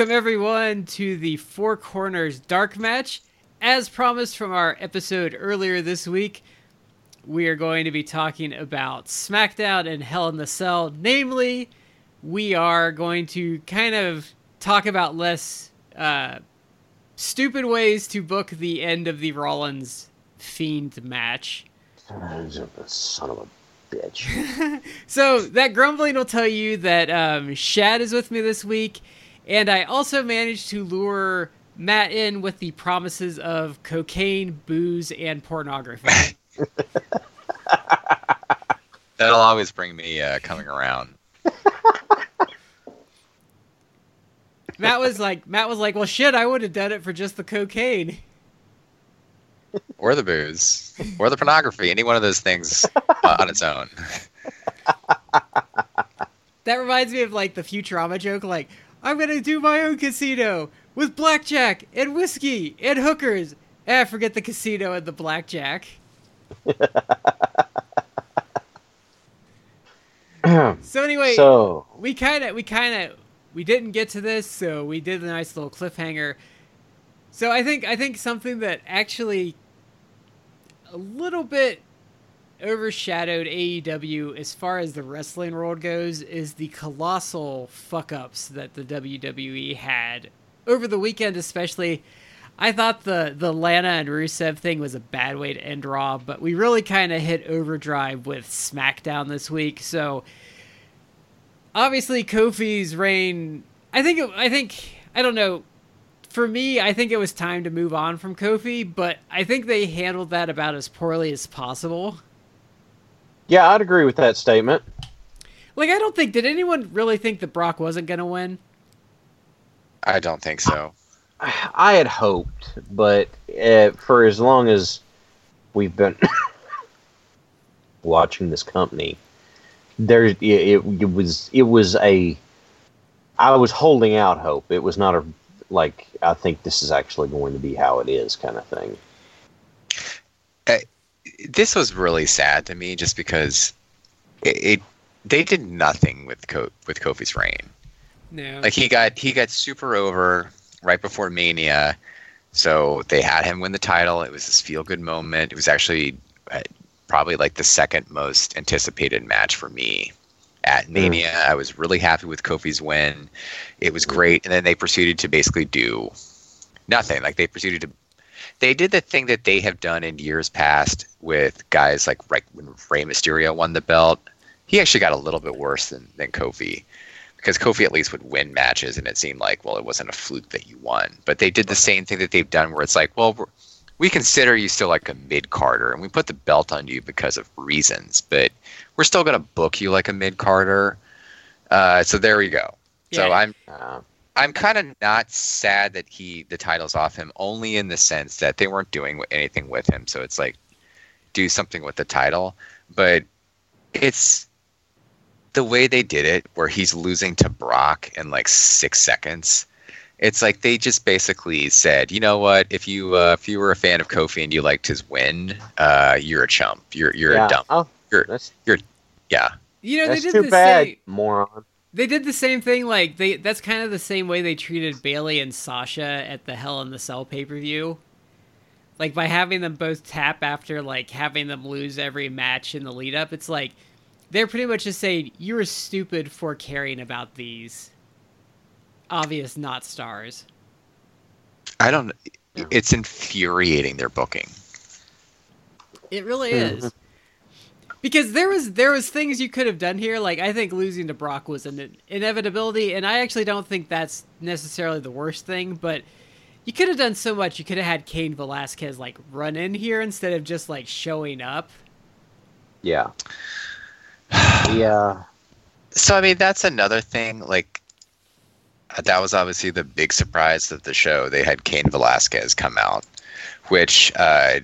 Welcome, everyone, to the Four Corners Dark Match. As promised from our episode earlier this week, we are going to be talking about SmackDown and Hell in the Cell. Namely, we are going to kind of talk about less uh, stupid ways to book the end of the Rollins Fiend match. Son of a bitch. So that grumbling will tell you that um, Shad is with me this week, and I also managed to lure Matt in with the promises of cocaine, booze, and pornography. That'll always bring me uh, coming around. Matt was like, Matt was like, well, shit, I would have done it for just the cocaine. Or the booze. Or the pornography. Any one of those things uh, on its own. That reminds me of like the Futurama joke, like, I'm gonna do my own casino with blackjack and whiskey and hookers. Ah, forget the casino and the blackjack. So anyway, so, we kind of we kind of we didn't get to this so we did a nice little cliffhanger so i think i think something that actually a little bit overshadowed aew as far as the wrestling world goes is the colossal fuck ups that the wwe had over the weekend especially i thought the the lana and rusev thing was a bad way to end raw but we really kind of hit overdrive with smackdown this week so obviously Kofi's reign. I think. It, I think. I don't know. For me, I think it was time to move on from Kofi, but I think they handled that about as poorly as possible. Yeah, I'd agree with that statement. Like, I don't think did anyone really think that Brock wasn't gonna win? I don't think so. I had hoped, but uh, for as long as we've been watching this company, there it, it, it was it was a. I was holding out hope. It was not a like I think this is actually going to be how it is kind of thing. This was really sad to me just because it, it they did nothing with Ko- with Kofi's reign. No. Like he got he got super over right before Mania, so they had him win the title. It was this feel good moment. It was actually uh, probably like the second most anticipated match for me at Mania. I was really happy with Kofi's win. It was great, and then they proceeded to basically do nothing. Like they proceeded to they did the thing that they have done in years past with guys like like when Rey Mysterio won the belt. He actually got a little bit worse than than Kofi because Kofi at least would win matches, and it seemed like well, it wasn't a fluke that you won. But they did the same thing that they've done, where it's like, well, we're, consider you still like a mid carder, and we put the belt on you because of reasons, but we're still going to book you like a mid carder. Uh, so there we go. So I'm Uh, I'm kind of not sad that he the title's off him, only in the sense that they weren't doing anything with him. So it's like do something with the title, but it's the way they did it, where he's losing to Brock in like six seconds. It's like they just basically said, you know what? If you uh, if you were a fan of Kofi and you liked his win, uh, you're a chump. You're you're yeah. a dump. Oh, You're- that's Yeah. you know, that's they did too the bad, same. moron. They did the same thing. Like they, that's kind of the same way they treated Bayley and Sasha at the Hell in the Cell pay per view. Like by having them both tap after like having them lose every match in the lead up, it's like they're pretty much just saying you were stupid for caring about these obvious not stars. I don't. It's infuriating their booking. It really Mhm. is. Because there was there was things you could have done here. Like I think losing to Brock was an inevitability, and I actually don't think that's necessarily the worst thing. But you could have done so much. You could have had Cain Velasquez like run in here instead of just like showing up. Yeah. yeah. So I mean, that's another thing. Like that was obviously the big surprise of the show. They had Cain Velasquez come out, which uh,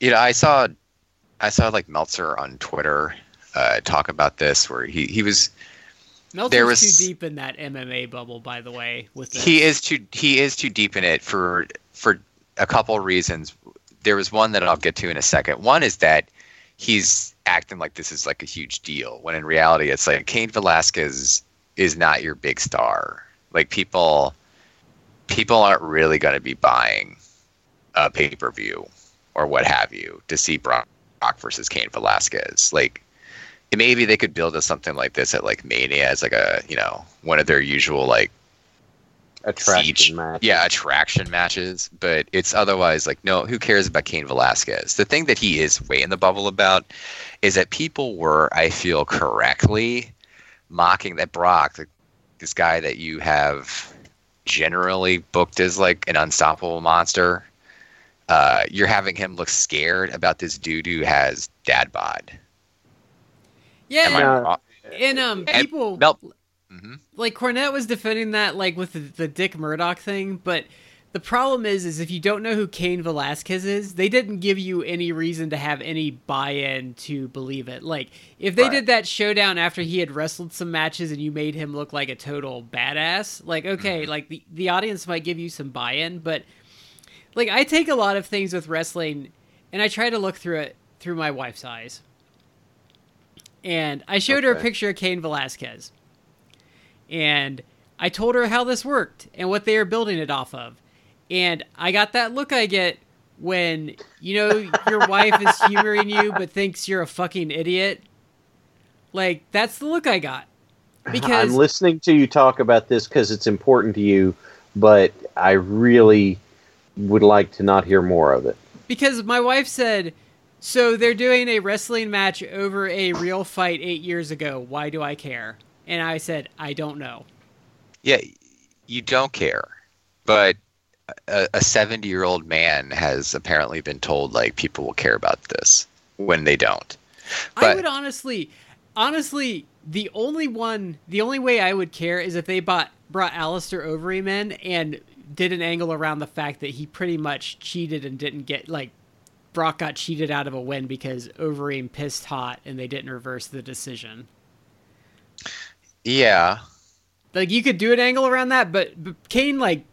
you know I saw. I saw like Meltzer on Twitter uh, talk about this, where he he was. Meltzer's there was- too deep in that MMA bubble, by the way. With this. He is too he is too deep in it for for a couple reasons. There was one that I'll get to in a second. One is that he's acting like this is like a huge deal when in reality it's like Cain Velasquez is not your big star. Like people people aren't really going to be buying a pay-per-view or what have you to see Brock versus Cain Velasquez. Like maybe they could build a something like this at like Mania as like a, you know, one of their usual like Attraction siege- match. Yeah, attraction matches, but it's otherwise like no. Who cares about Cain Velasquez? The thing that he is way in the bubble about is that people were, I feel correctly, mocking that Brock, this guy that you have generally booked as like an unstoppable monster. Uh, you're having him look scared about this dude who has dad bod. yeah, Yeah. and um, And people Mel- Mhm. like Cornette was defending that like with the, the Dick Murdoch thing, but the problem is is if you don't know who Cain Velasquez is, they didn't give you any reason to have any buy-in to believe it. Like if they Right. did that showdown after he had wrestled some matches and you made him look like a total badass, like okay, like the the audience might give you some buy-in, but like I take a lot of things with wrestling and I try to look through it through my wife's eyes. And I showed her a picture of Cain Velasquez and I told her how this worked and what they are building it off of. And I got that look I get when you know your wife is humoring you but thinks you're a fucking idiot. Like that's the look I got. Because I'm listening to you talk about this because it's important to you, but I really would like to not hear more of it. because my wife said, "So they're doing a wrestling match over a real fight 8 years ago. Why do I care?" And I said, "I don't know." Yeah, you don't care, but a- a 70 year old man has apparently been told like people will care about this when they don't. I would honestly, honestly, the only one, the only way I would care is if they bought brought Alistair Overeem in and did an angle around the fact that he pretty much cheated and didn't get like Brock got cheated out of a win because Overeem pissed hot and they didn't reverse the decision. Yeah, Like you could do an angle around that, but, but Cain like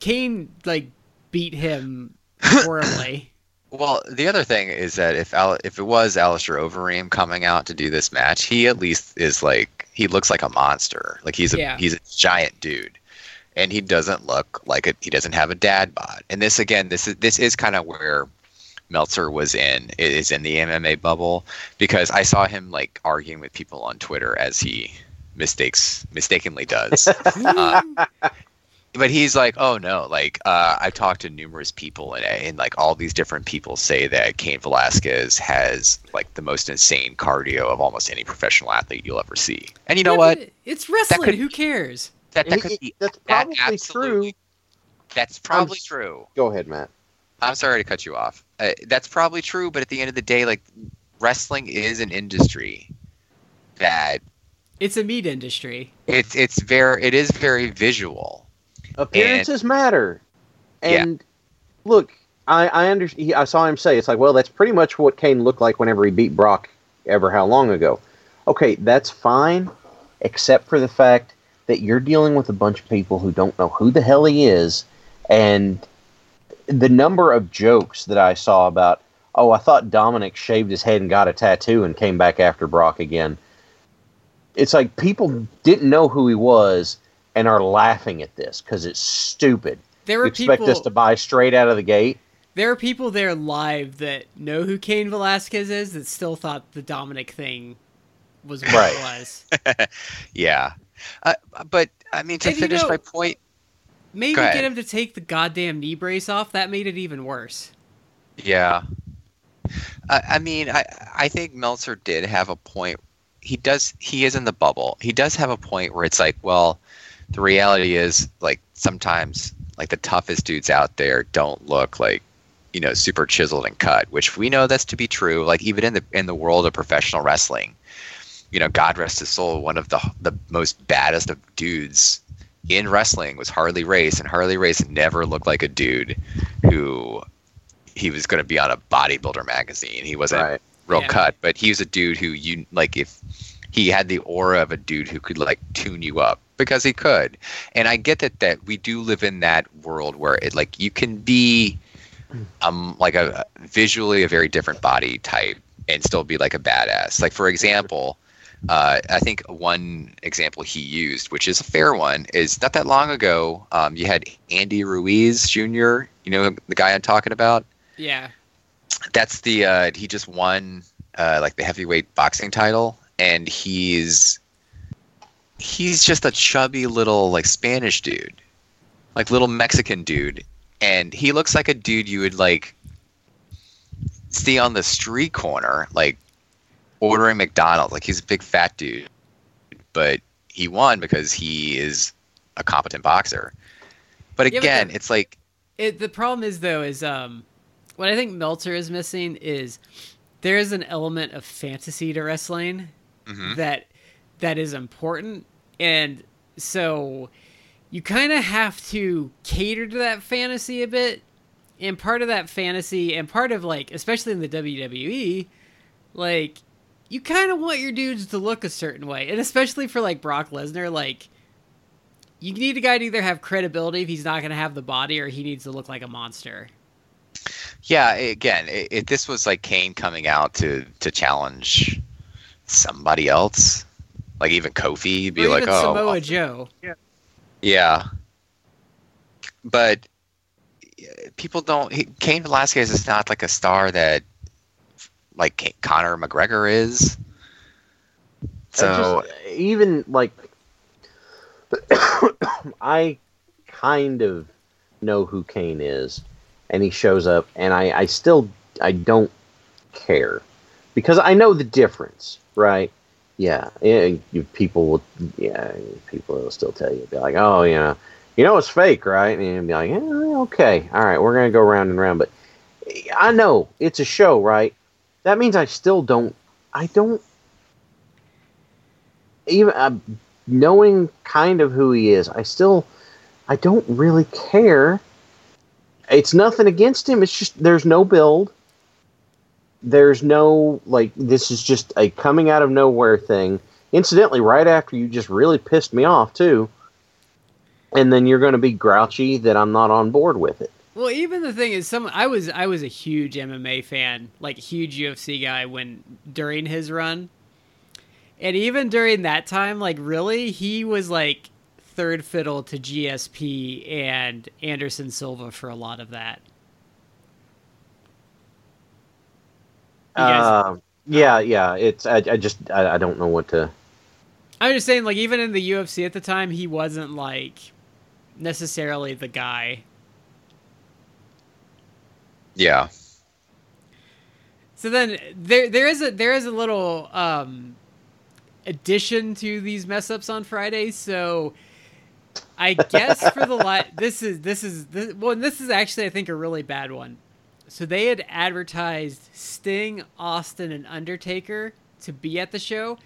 Cain like beat him horribly. Well, the other thing is that if Al- if it was Alistair Overeem coming out to do this match, he at least is like he looks like a monster. Like he's a Yeah. he's a giant dude, and he doesn't look like it. He doesn't have a dad bod. And this again, this is this is kind of where Meltzer was in is in the MMA bubble because I saw him like arguing with people on Twitter as he mistakes mistakenly does. Uh, but he's like, oh no, like uh, I've talked to numerous people and, and like all these different people say that Cain Velasquez has like the most insane cardio of almost any professional athlete you'll ever see. And you know Yeah, what? It's wrestling. could- Who cares? That that It- could it- be that's probably absolutely- true. That's probably s- true. Go ahead, Matt. I'm sorry to cut you off. Uh, that's probably true, but at the end of the day, like wrestling is an industry that It's a meat industry. it's it's very it is very visual. Appearances matter. Yeah. And look, I I understand. I saw him say it's like, well, that's pretty much what Cain looked like whenever he beat Brock ever how long ago. Okay, that's fine, except for the fact that you're dealing with a bunch of people who don't know who the hell he is, and the number of jokes that I saw about, oh, I thought Dominic shaved his head and got a tattoo and came back after Brock again. It's like people didn't know who he was and are laughing at this because it's stupid. There You were expect people. us to buy straight out of the gate? There are people there live that know who Cain Velasquez is that still thought the Dominic thing was what Right. it was. Yeah, uh, but I mean to And you finish know- my point. Maybe get him to take the goddamn knee brace off. That made it even worse. Yeah. Uh, I mean, I I think Meltzer did have a point. He does. He is in the bubble. He does have a point where it's like, well, the reality is like sometimes like the toughest dudes out there don't look like you know super chiseled and cut, which we know that's to be true. Like even in the in the world of professional wrestling, you know, God rest his soul, one of the the most baddest of dudes in wrestling was Harley Race, and Harley Race never looked like a dude who he was going to be on a bodybuilder magazine. He wasn't Right. real Yeah. cut, but he was a dude who you like if he had the aura of a dude who could like tune you up because he could. And I get that that we do live in that world where it like you can be um like a visually a very different body type and still be like a badass. Like for example, uh, I think one example he used, which is a fair one, is not that long ago. Um, you had Andy Ruiz Jr. You know the guy I'm talking about. Yeah. That's the uh, he just won uh, like the heavyweight boxing title, and he's he's just a chubby little like Spanish dude, like little Mexican dude, and he looks like a dude you would like see on the street corner, like ordering McDonald's. Like he's a big fat dude, but he won because he is a competent boxer. But Yeah, but again, the- it's like It the problem is though is um what I think Meltzer is missing is there is an element of fantasy to wrestling mhm. that that is important and so you kind of have to cater to that fantasy a bit and part of that fantasy and part of like especially in the WWE like you kind of want your dudes to look a certain way and especially for like Brock Lesnar like you need a guy to either have credibility if he's not going to have the body or he needs to look like a monster Yeah, again, it, it, this was like Cain coming out to to challenge somebody else, like even Kofi. Be or like, oh, Samoa Joe yeah. yeah, But people don't. He, Cain Velasquez is not like a star that like Conor McGregor is. So just- even like I kind of know who Cain is, and he shows up, and I, I still I don't care because I know the difference, right? Yeah, yeah. You, people will, yeah, people will still tell you, be like, oh, you know, you know, it's fake, right? And you'll be like, eh, okay, all right, we're gonna go round and round, but I know it's a show, right? That means I still don't, I don't even uh, knowing kind of who he is, I still I don't really care. It's nothing against him. It's just there's no build. There's no like this is just a coming out of nowhere thing. Incidentally, right after you just really pissed me off too. And then you're going to be grouchy that I'm not on board with it. Well, even the thing is, some I was I was a huge MMA fan, like huge UFC guy when during his run, and even during that time, like really, he was like third fiddle to GSP and Anderson Silva for a lot of that. Um, yeah, yeah. It's I, I just I, I don't know what to. I'm just saying, like even in the UFC at the time, he wasn't like necessarily the guy. Yeah, So then there there is a there is a little um addition to these mess ups on Friday. So I guess for the li- this is this is this, well this is actually I think a really bad one. So they had advertised Sting, Austin, and Undertaker to be at the show.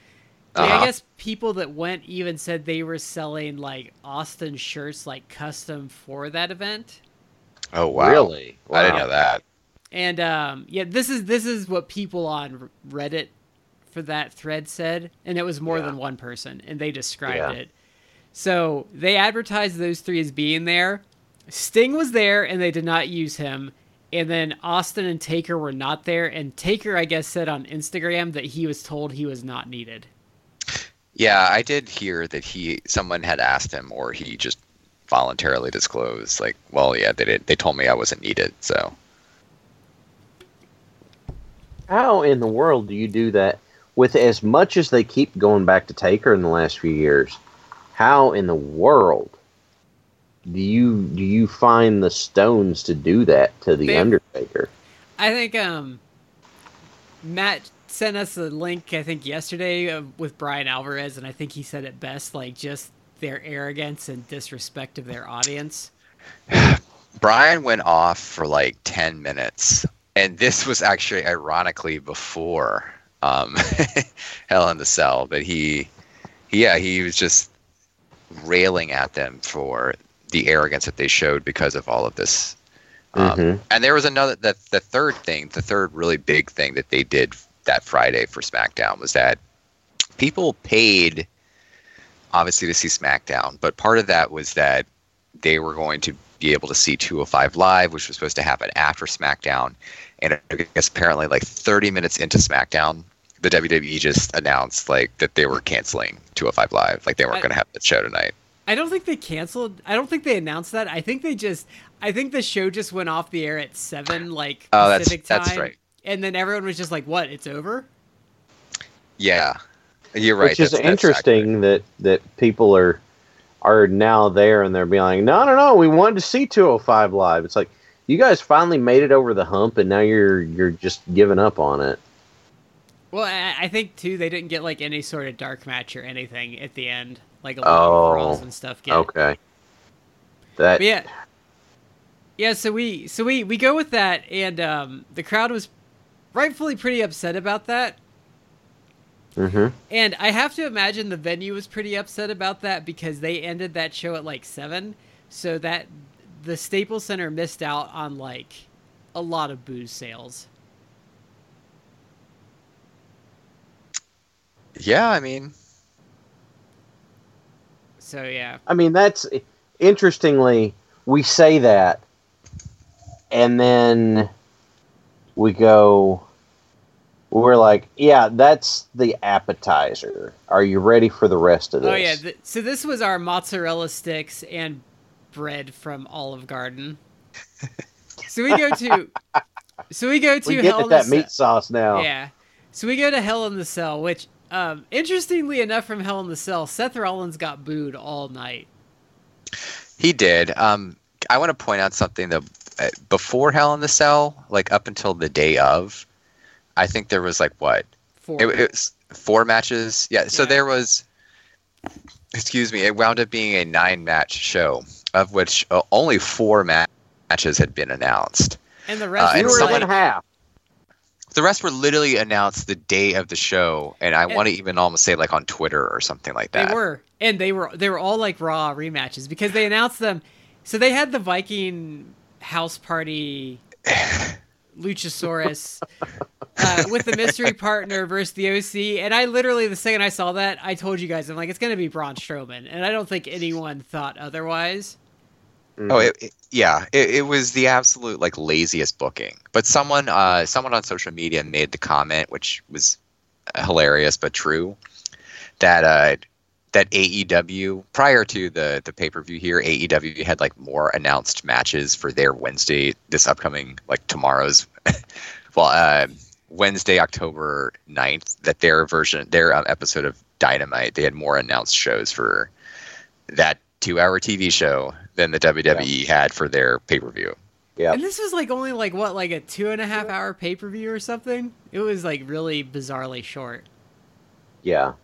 I Uh-huh. guess people that went even said they were selling like Austin shirts like custom for that event. Oh wow, Really? I didn't know that. And um, yeah, this is this is what people on Reddit for that thread said, and it was more Yeah. than one person, and they described Yeah. it. So they advertised those three as being there. Sting was there, and they did not use him. And then Austin and Taker were not there, and Taker, I guess, said on Instagram that he was told he was not needed. Yeah, I did hear that he someone had asked him, or he just voluntarily disclosed, like, well, yeah, they did. They told me I wasn't needed, so. How in the world do you do that with as much as they keep going back to Taker in the last few years? How in the world do you do you find the stones to do that to the They- Undertaker? I think um Matt sent us a link, I think, yesterday uh, with Bryan Alvarez, and I think he said it best like just their arrogance and disrespect of their audience. Bryan went off for like 10 minutes. And this was actually ironically before um, Hell in the Cell. But he, yeah, he was just railing at them for the arrogance that they showed because of all of this. Um, Mhm. And there was another, the, the third thing, the third really big thing that they did that Friday for SmackDown was that people paid, obviously, to see SmackDown. But part of that was that they were going to be able to see 205 live, which was supposed to happen after SmackDown. And I guess apparently, like 30 minutes into SmackDown, the WWE just announced like that they were canceling 205 live, like they weren't going to have the show tonight. I don't think they canceled. I don't think they announced that. I think they just. I think the show just went off the air at seven, like Oh, that's- Pacific time. that's right. And then everyone was just like, "What? It's over?" Yeah, you're right. Which is that's- that's accurate. interesting that that people are are now there and they're being like, no, no, no, we wanted to see 205 live. It's like you guys finally made it over the hump, and now you're you're just giving up on it. Well, I, I think too they didn't get like any sort of dark match or anything at the end, like a lot Oh, of Raws and stuff. Get. Okay. That But yeah, yeah. So we so we we go with that, and um, the crowd was rightfully pretty upset about that. Hmm And I have to imagine the venue was pretty upset about that because they ended that show at like seven, so that the Staples Center missed out on like a lot of booze sales. Yeah, I mean, So yeah, I mean, that's interestingly, we say that, and then we go, we're like, yeah, that's the appetizer. Are you ready for the rest of this? oh yeah. Th- so this was our mozzarella sticks and bread from Olive Garden. so we go to, so we go to we get Hell at in the that Ce- meat sauce now. Yeah. So we go to Hell in the Cell, which, um, interestingly enough, from Hell in the Cell, Seth Rollins got booed all night. he did. Um, I want to point out something that uh, before Hell in the Cell, like up until the day of, I think there was like what For It, it was four matches. Yeah. So Yeah. there was. Excuse me. It wound up being a nine-match show, of which uh, only four ma- matches had been announced. and the rest uh, and was someone- like, half. The rest were literally announced the day of the show, and I want to even almost say like on Twitter or something like that. they were, and they were they were all like Raw rematches because they announced them. So they had the Viking house party, Luchasaurus. Uh, with the mystery partner versus the OC, and I literally the second I saw that, I told you guys I'm like it's gonna be Braun Strowman, and I don't think anyone thought otherwise. Oh, it, it- yeah. It, it was the absolute like laziest booking. But someone, uh, someone on social media made the comment, which was hilarious but true, that uh, that AEW prior to the the pay per view here, AEW had like more announced matches for their Wednesday, this upcoming like tomorrow's, well, uh, Wednesday, October 9th, That their version, their um, episode of Dynamite, they had more announced shows for that two hour TV show than the WWE had for their pay per view. Yeah. And this was like only like what, like a two and a half hour pay per view or something. It was like really bizarrely short. Yeah.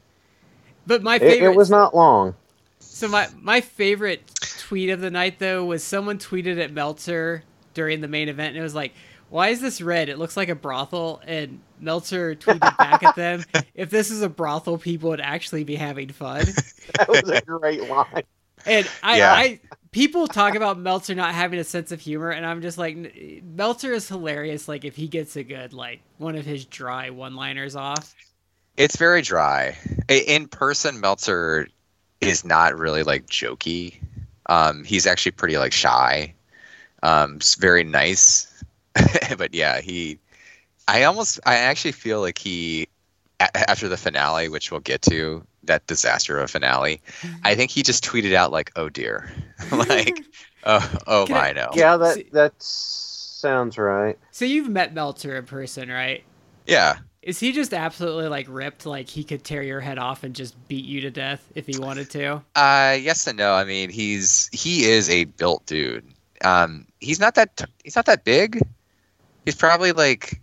But my favorite, it was not long. so my my favorite tweet of the night though was someone tweeted at Meltzer during the main event and it was like, "Why is this red? It looks like a brothel." And Meltzer tweeted back at them, "If this is a brothel, people would actually be having fun." That was a great line. And I, Yeah. I people talk about Meltzer not having a sense of humor, and I'm just like, Meltzer is hilarious. Like if he gets a good like one of his dry one-liners off. It's very dry. In person, Meltzer is not really like jokey. Um, he's actually pretty like shy. Um, s- very nice, but yeah, he. I almost, I actually feel like he, a- after the finale, which we'll get to, that disaster of a finale, I think he just tweeted out like, "Oh dear," like, "Oh, oh Can I- my no." Yeah, that that sounds right. So you've met Meltzer in person, right? Yeah. Is he just absolutely like ripped? Like he could tear your head off and just beat you to death if he wanted to. Uh, yes and no. I mean, he's he is a built dude. Um, he's not that he's not that big. He's probably like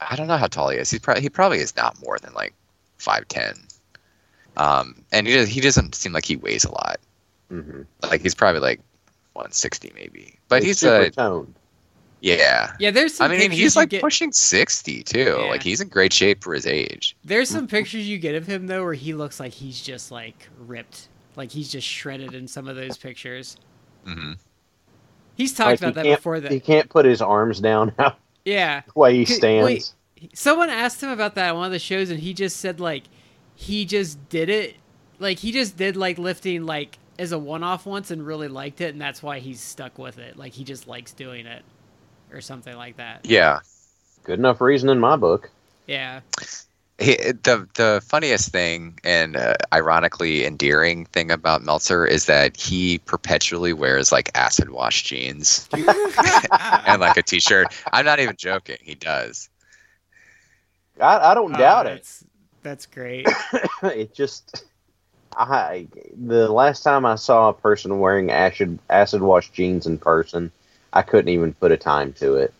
I don't know how tall he is. He's probably he probably is not more than like five ten. Um, and he does, he doesn't seem like he weighs a lot. hmm Like he's probably like 160 maybe. But he's super a toned. Yeah. Yeah, there's some I mean, pictures he's like get, pushing 60 too. Yeah. Like he's in great shape for his age. There's some pictures you get of him though where he looks like he's just like ripped. Like he's just shredded in some of those pictures. hmm He's talked Like, about he that before that. He can't put his arms down how yeah. the way he stands. wait. Someone asked him about that on one of the shows and he just said like he just did it like he just did like lifting like as a one-off once and really liked it and that's why he's stuck with it. Like he just likes doing it or something like that. Yeah. Good enough reason in my book. Yeah. He, the the funniest thing and uh, ironically endearing thing about Meltzer is that he perpetually wears like acid wash jeans and like a t-shirt. I'm not even joking. He does. I, I don't doubt Oh, it. That's, that's great. it just I the last time I saw a person wearing acid acid wash jeans in person, I couldn't even put a time to it.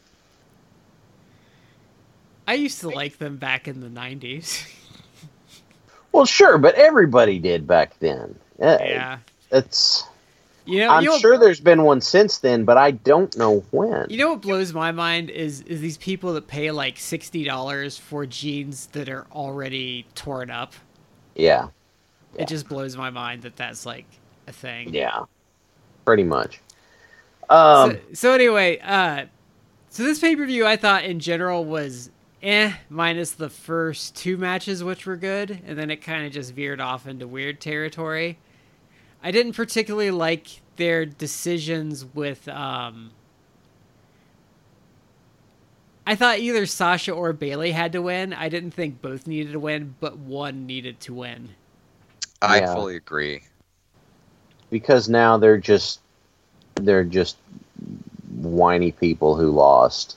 I used to like them back in the 90s. Well, sure, but everybody did back then. Uh, yeah. it's. You know, I'm you know, sure there's been one since then, but I don't know when. You know what blows my mind is is these people that pay like sixty dollars for jeans that are already torn up. Yeah, Yeah. It just blows my mind that that's like a thing. yeah, pretty much. Um, so, so anyway, uh, so this pay per view I thought in general was eh, minus the first two matches which were good, and then it kind of just veered off into weird territory. I didn't particularly like their decisions with um I thought either Sasha or Bayley had to win. I didn't think both needed to win, but one needed to win. I Yeah. fully agree. because now they're just they're just whiny people who lost.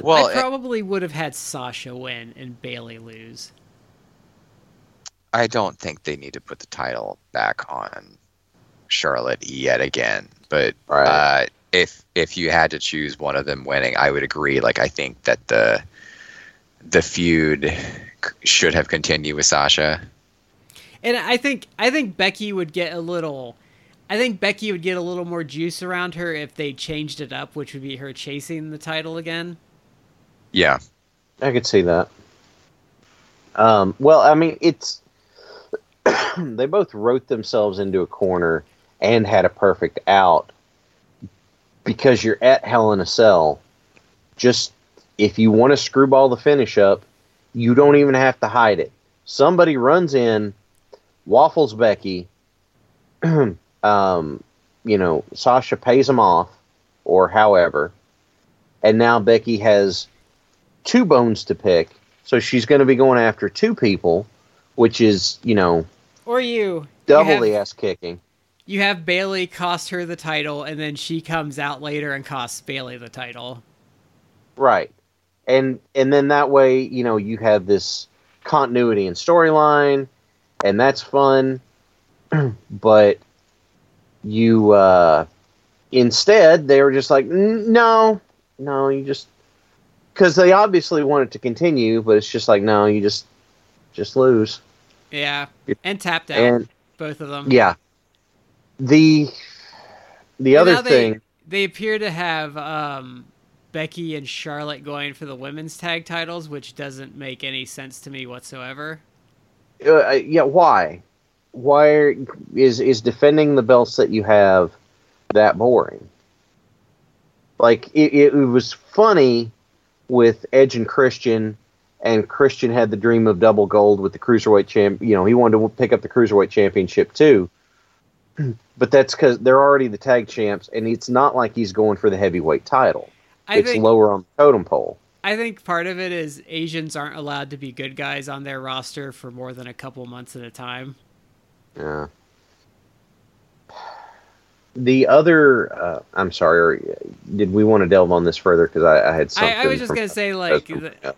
Well, I probably would have had Sasha win and Bayley lose. I don't think they need to put the title back on Charlotte yet again. But Right. uh, if if you had to choose one of them winning, I would agree. Like I think that the the feud should have continued with Sasha. And I think I think Becky would get a little I think Becky would get a little more juice around her if they changed it up, which would be her chasing the title again. Yeah, I could see that. Um, well, I mean, it's they both wrote themselves into a corner and had a perfect out because you're at Hell in a Cell. Just if you want to screwball the finish up, you don't even have to hide it. Somebody runs in, waffles Becky. um, you know, Sasha pays him off, or however, and now Becky has two bones to pick, so she's going to be going after two people, which is you know Or you double you have, the ass kicking. You have Bayley cost her the title, and then she comes out later and costs Bayley the title. Right. And and then that way, you know, you have this continuity and storyline and that's fun. but you uh instead they were just like no, no, you just cuz they obviously want it to continue, but it's just like no, you just just lose. Yeah, and tapped out And both of them. yeah. The the And other they- thing they appear to have um, Becky and Charlotte going for the women's tag titles, which doesn't make any sense to me whatsoever. uh, yeah, why? Why are- is is defending the belts that you have that boring? Like it, it, was funny with Edge and Christian, and Christian had the dream of double gold with the cruiserweight champ. You know, he wanted to pick up the cruiserweight championship too. But that's because they're already the tag champs, and it's not like he's going for the heavyweight title. I it's think lower on the totem pole. I think part of it is Asians aren't allowed to be good guys on their roster for more than a couple months at a time. Yeah. The other, uh, I'm sorry, or did we want to delve on this further? Because I, I had something. I, I was just gonna say like the,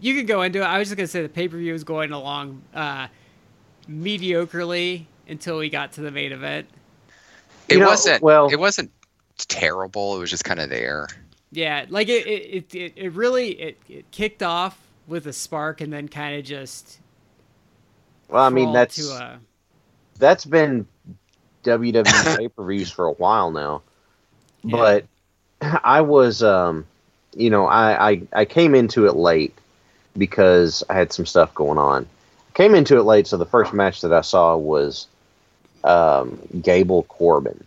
you could go into it. I was just gonna say the pay per view was going along uh, mediocrely until we got to the main event. it You know, wasn't. well- it wasn't terrible. It was just kind of there. Yeah, like it, it, it, it really it, it kicked off with a spark and then kind of just. Well, I mean that's to a, that's been WWE pay per views for a while now. Yeah. But I was, um, you know, I, I I came into it late because I had some stuff going on. Came into it late, so the first match that I saw was um, Gable Corbin,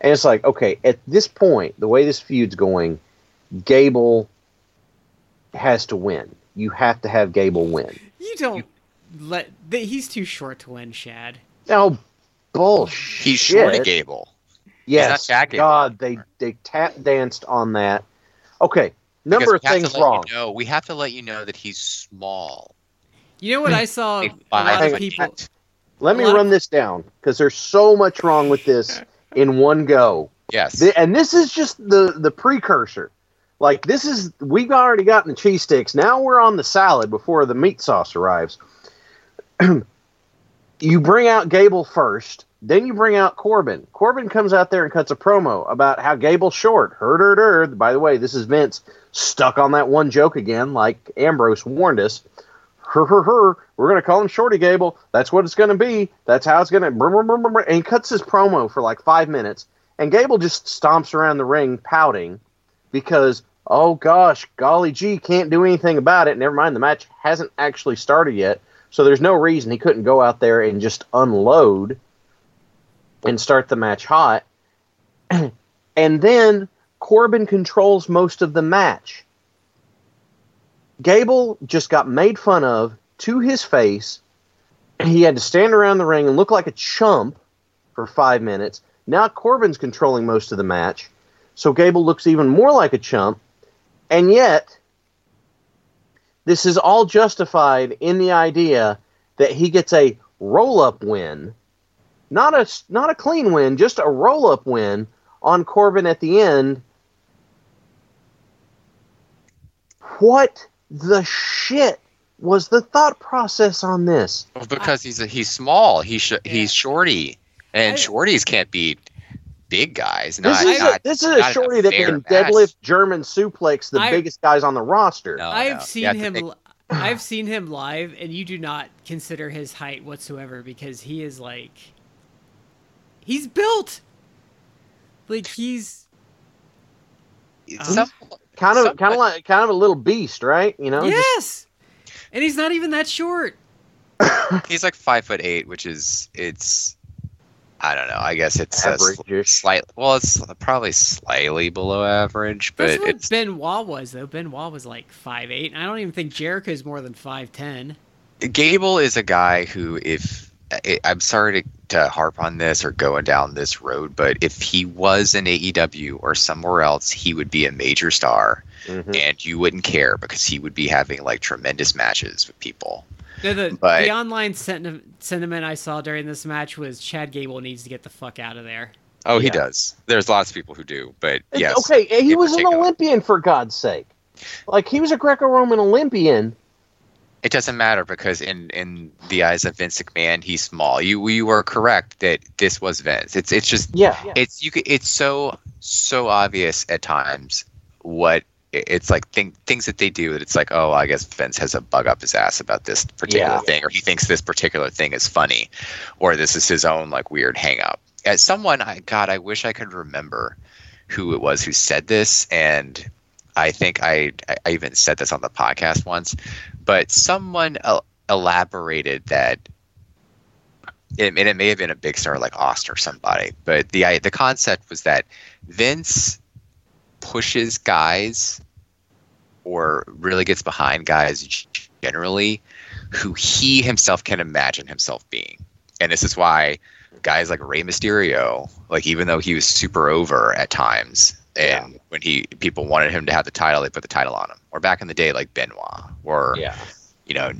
and it's like, okay, at this point, the way this feud's going, Gable has to win. You have to have Gable win. you don't let he's too short to win, Shad. Oh, bullshit! He's shorty Gable. Yes, not Chad Gable God, they they tap danced on that. Okay, number Because of we have to things wrong. You know, we have to let you know that he's small. You know what I hmm. saw A a lot of people. eight. Let me a lot run this down because there's so much wrong with this in one go. Yes. Th- and this is just the the precursor. Like this is we've already gotten the cheese sticks. Now we're on the salad before the meat sauce arrives. you bring out Gable first, then you bring out Corbin. Corbin comes out there and cuts a promo about how Gable short. Heard, heard, heard. By the way, this is Vince stuck on that one joke again, like Ambrose warned us. Her, her, her. We're gonna call him Shorty Gable. That's what it's gonna be. That's how it's brr, brr. And he cuts his promo for like five minutes, and Gable just stomps around the ring pouting because oh gosh, golly gee, can't do anything about it. Never mind, the match hasn't actually started yet, so there's no reason he couldn't go out there and just unload and start the match hot. and then Corbin controls most of the match. Gable just got made fun of to his face. He had to stand around the ring and look like a chump for five minutes. Now Corbin's controlling most of the match, so Gable looks even more like a chump. And yet, this is all justified in the idea that he gets a roll up win, not a not a clean win, just a roll up win on Corbin at the end. What the shit was the thought process on this? Well, because he's a, he's small. He's sh- he's shorty, and I- shorties can't beat big guys. This Not, is a, this is not a in a shorty that can match. deadlift German suplex the I- biggest guys on the roster. No, I've no. seen You have to him. think- li- I've seen him live, and you do not consider his height whatsoever because he is like, he's built. Like he's Some- Kind of kind of like kind of a little beast, right? You know? Just- yes, and he's not even that short. he's like five foot eight, which is it's. I don't know. I guess it's uh, sl- Average-ish. slight. Well, it's probably slightly below average, but That's what it's Benoit was though. Benoit was like five eight, and I don't even think Jericho is more than five ten. Gable is a guy who, if I, I'm sorry to, to harp on this or going down this road, but if he was in AEW or somewhere else, he would be a major star, Mhm. and you wouldn't care because he would be having like tremendous matches with people. No, the, But- the online senti- sentiment I saw during this match was Chad Gable needs to get the fuck out of there. Oh, he does. There's lots of people who do, but It's- yes. Okay, he in was an. Olympian for God's sake. Like he was a Greco-Roman Olympian. It doesn't matter because in in the eyes of Vince McMahon, he's small. You you were correct that this was Vince. It's it's just Yeah. it's you. It's so so obvious at times what it- it's like thing, things that they do that it's like oh I guess Vince has a bug up his ass about this particular Yeah. thing or he thinks this particular thing is funny or this is his own like weird hang up. As someone I God I wish I could remember who it was who said this and I think I I even said this on the podcast once, but someone el- elaborated that it, and it may have been a big star like Austin or somebody, but the I- the concept was that Vince pushes guys or really gets behind guys generally who he himself can imagine himself being. And this is why guys like Rey Mysterio, like even though he was super over at times, and when he people wanted him to have the title, they put the title on him. Or back in the day, like Benoit, or Yeah. you know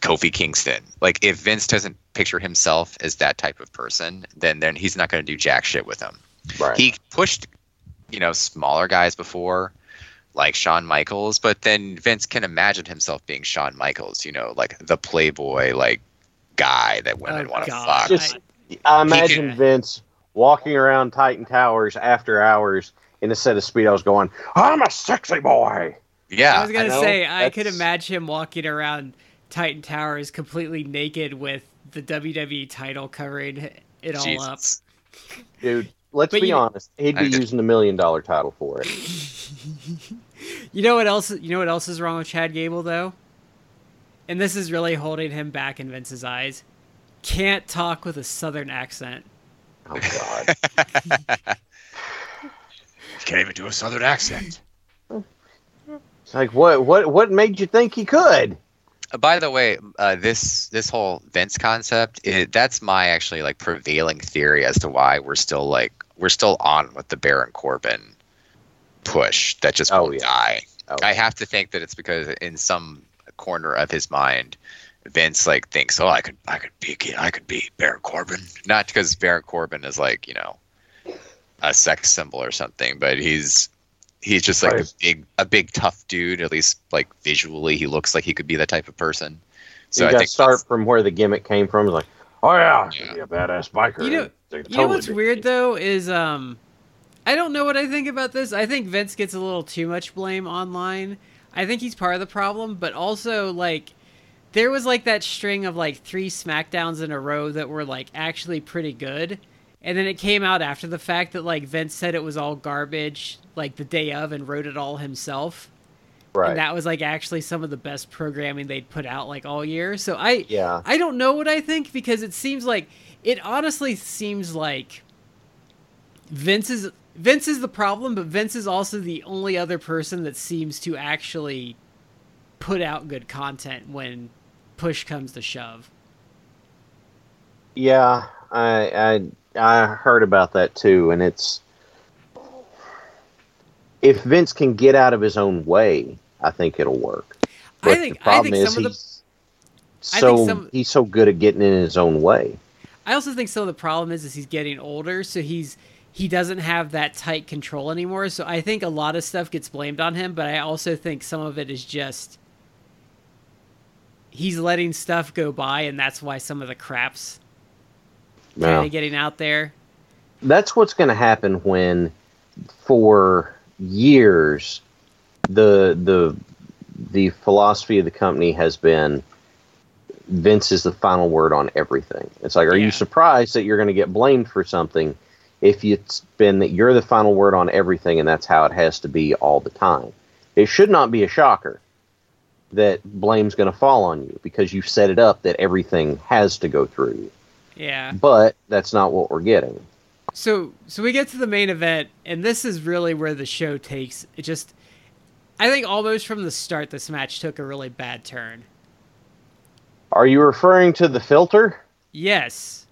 Kofi Kingston. Like if Vince doesn't picture himself as that type of person, then then he's not going to do jack shit with him. Right. He pushed, you know, smaller guys before, like Shawn Michaels, but then Vince can imagine himself being Shawn Michaels, you know, like the playboy, like guy that women Oh, want to fuck. Just- I- I imagine can- Vince walking around Titan Towers after hours in a set of speedos going, "I'm a sexy boy." Yeah, I was gonna know, say I could imagine him walking around Titan Towers completely naked with the WWE title covering it all up. Dude, let's But be you- honest. He'd be I- using the million dollar title for it. You know what else? You know what else is wrong with Chad Gable though? And this is really holding him back in Vince's eyes. Can't talk with a southern accent. Oh God. Can't even do a southern accent. It's like what what what made you think he could? Uh, By the way, uh, this this whole Vince concept, it, that's my actually like prevailing theory as to why we're still like we're still on with the Baron Corbin push that just Oh, won't yeah. die. Oh, I have to think that it's because in some corner of his mind, Vince like thinks, oh, I could I could beat I could beat Baron Corbin, not because Baron Corbin is like you know a sex symbol or something, but he's he's just like Right. a big a big tough dude. At least like visually, he looks like he could be that type of person. So you I got to start from where the gimmick came from. Like, oh yeah, Yeah. be a badass biker. You know- They You know what's did. weird though is um I don't know what I think about this. I think Vince gets a little too much blame online. I think he's part of the problem, but also like there was like that string of like three smackdowns in a row that were like actually pretty good. And then it came out after the fact that like Vince said it was all garbage like the day of and wrote it all himself. Right. And that was like actually some of the best programming they'd put out like all year. So I yeah. I don't know what I think because it seems like it honestly seems like Vince is Vince is the problem, but Vince is also the only other person that seems to actually put out good content when push comes to shove. Yeah, I I I heard about that too, and it's if Vince can get out of his own way, I think it'll work. I But think- the problem I think is some of the- he's so some- he's so good at getting in his own way. I also think some of the problem is is he's getting older, so he's he doesn't have that tight control anymore. So I think a lot of stuff gets blamed on him, but I also think some of it is just he's letting stuff go by, and that's why some of the crap's kind of getting out there. That's what's going to happen when, for years, the the the philosophy of the company has been Vince is the final word on everything. It's like, are Yeah. you surprised that you're going to get blamed for something if it's been that you're the final word on everything and that's how it has to be all the time? It should not be a shocker that blame's going to fall on you because you set it up that everything has to go through you. Yeah. But that's not what we're getting. So so we get to the main event, and this is really where the show takes it. Just I think almost from the start, this match took a really bad turn. Are you referring to the filter? Yes.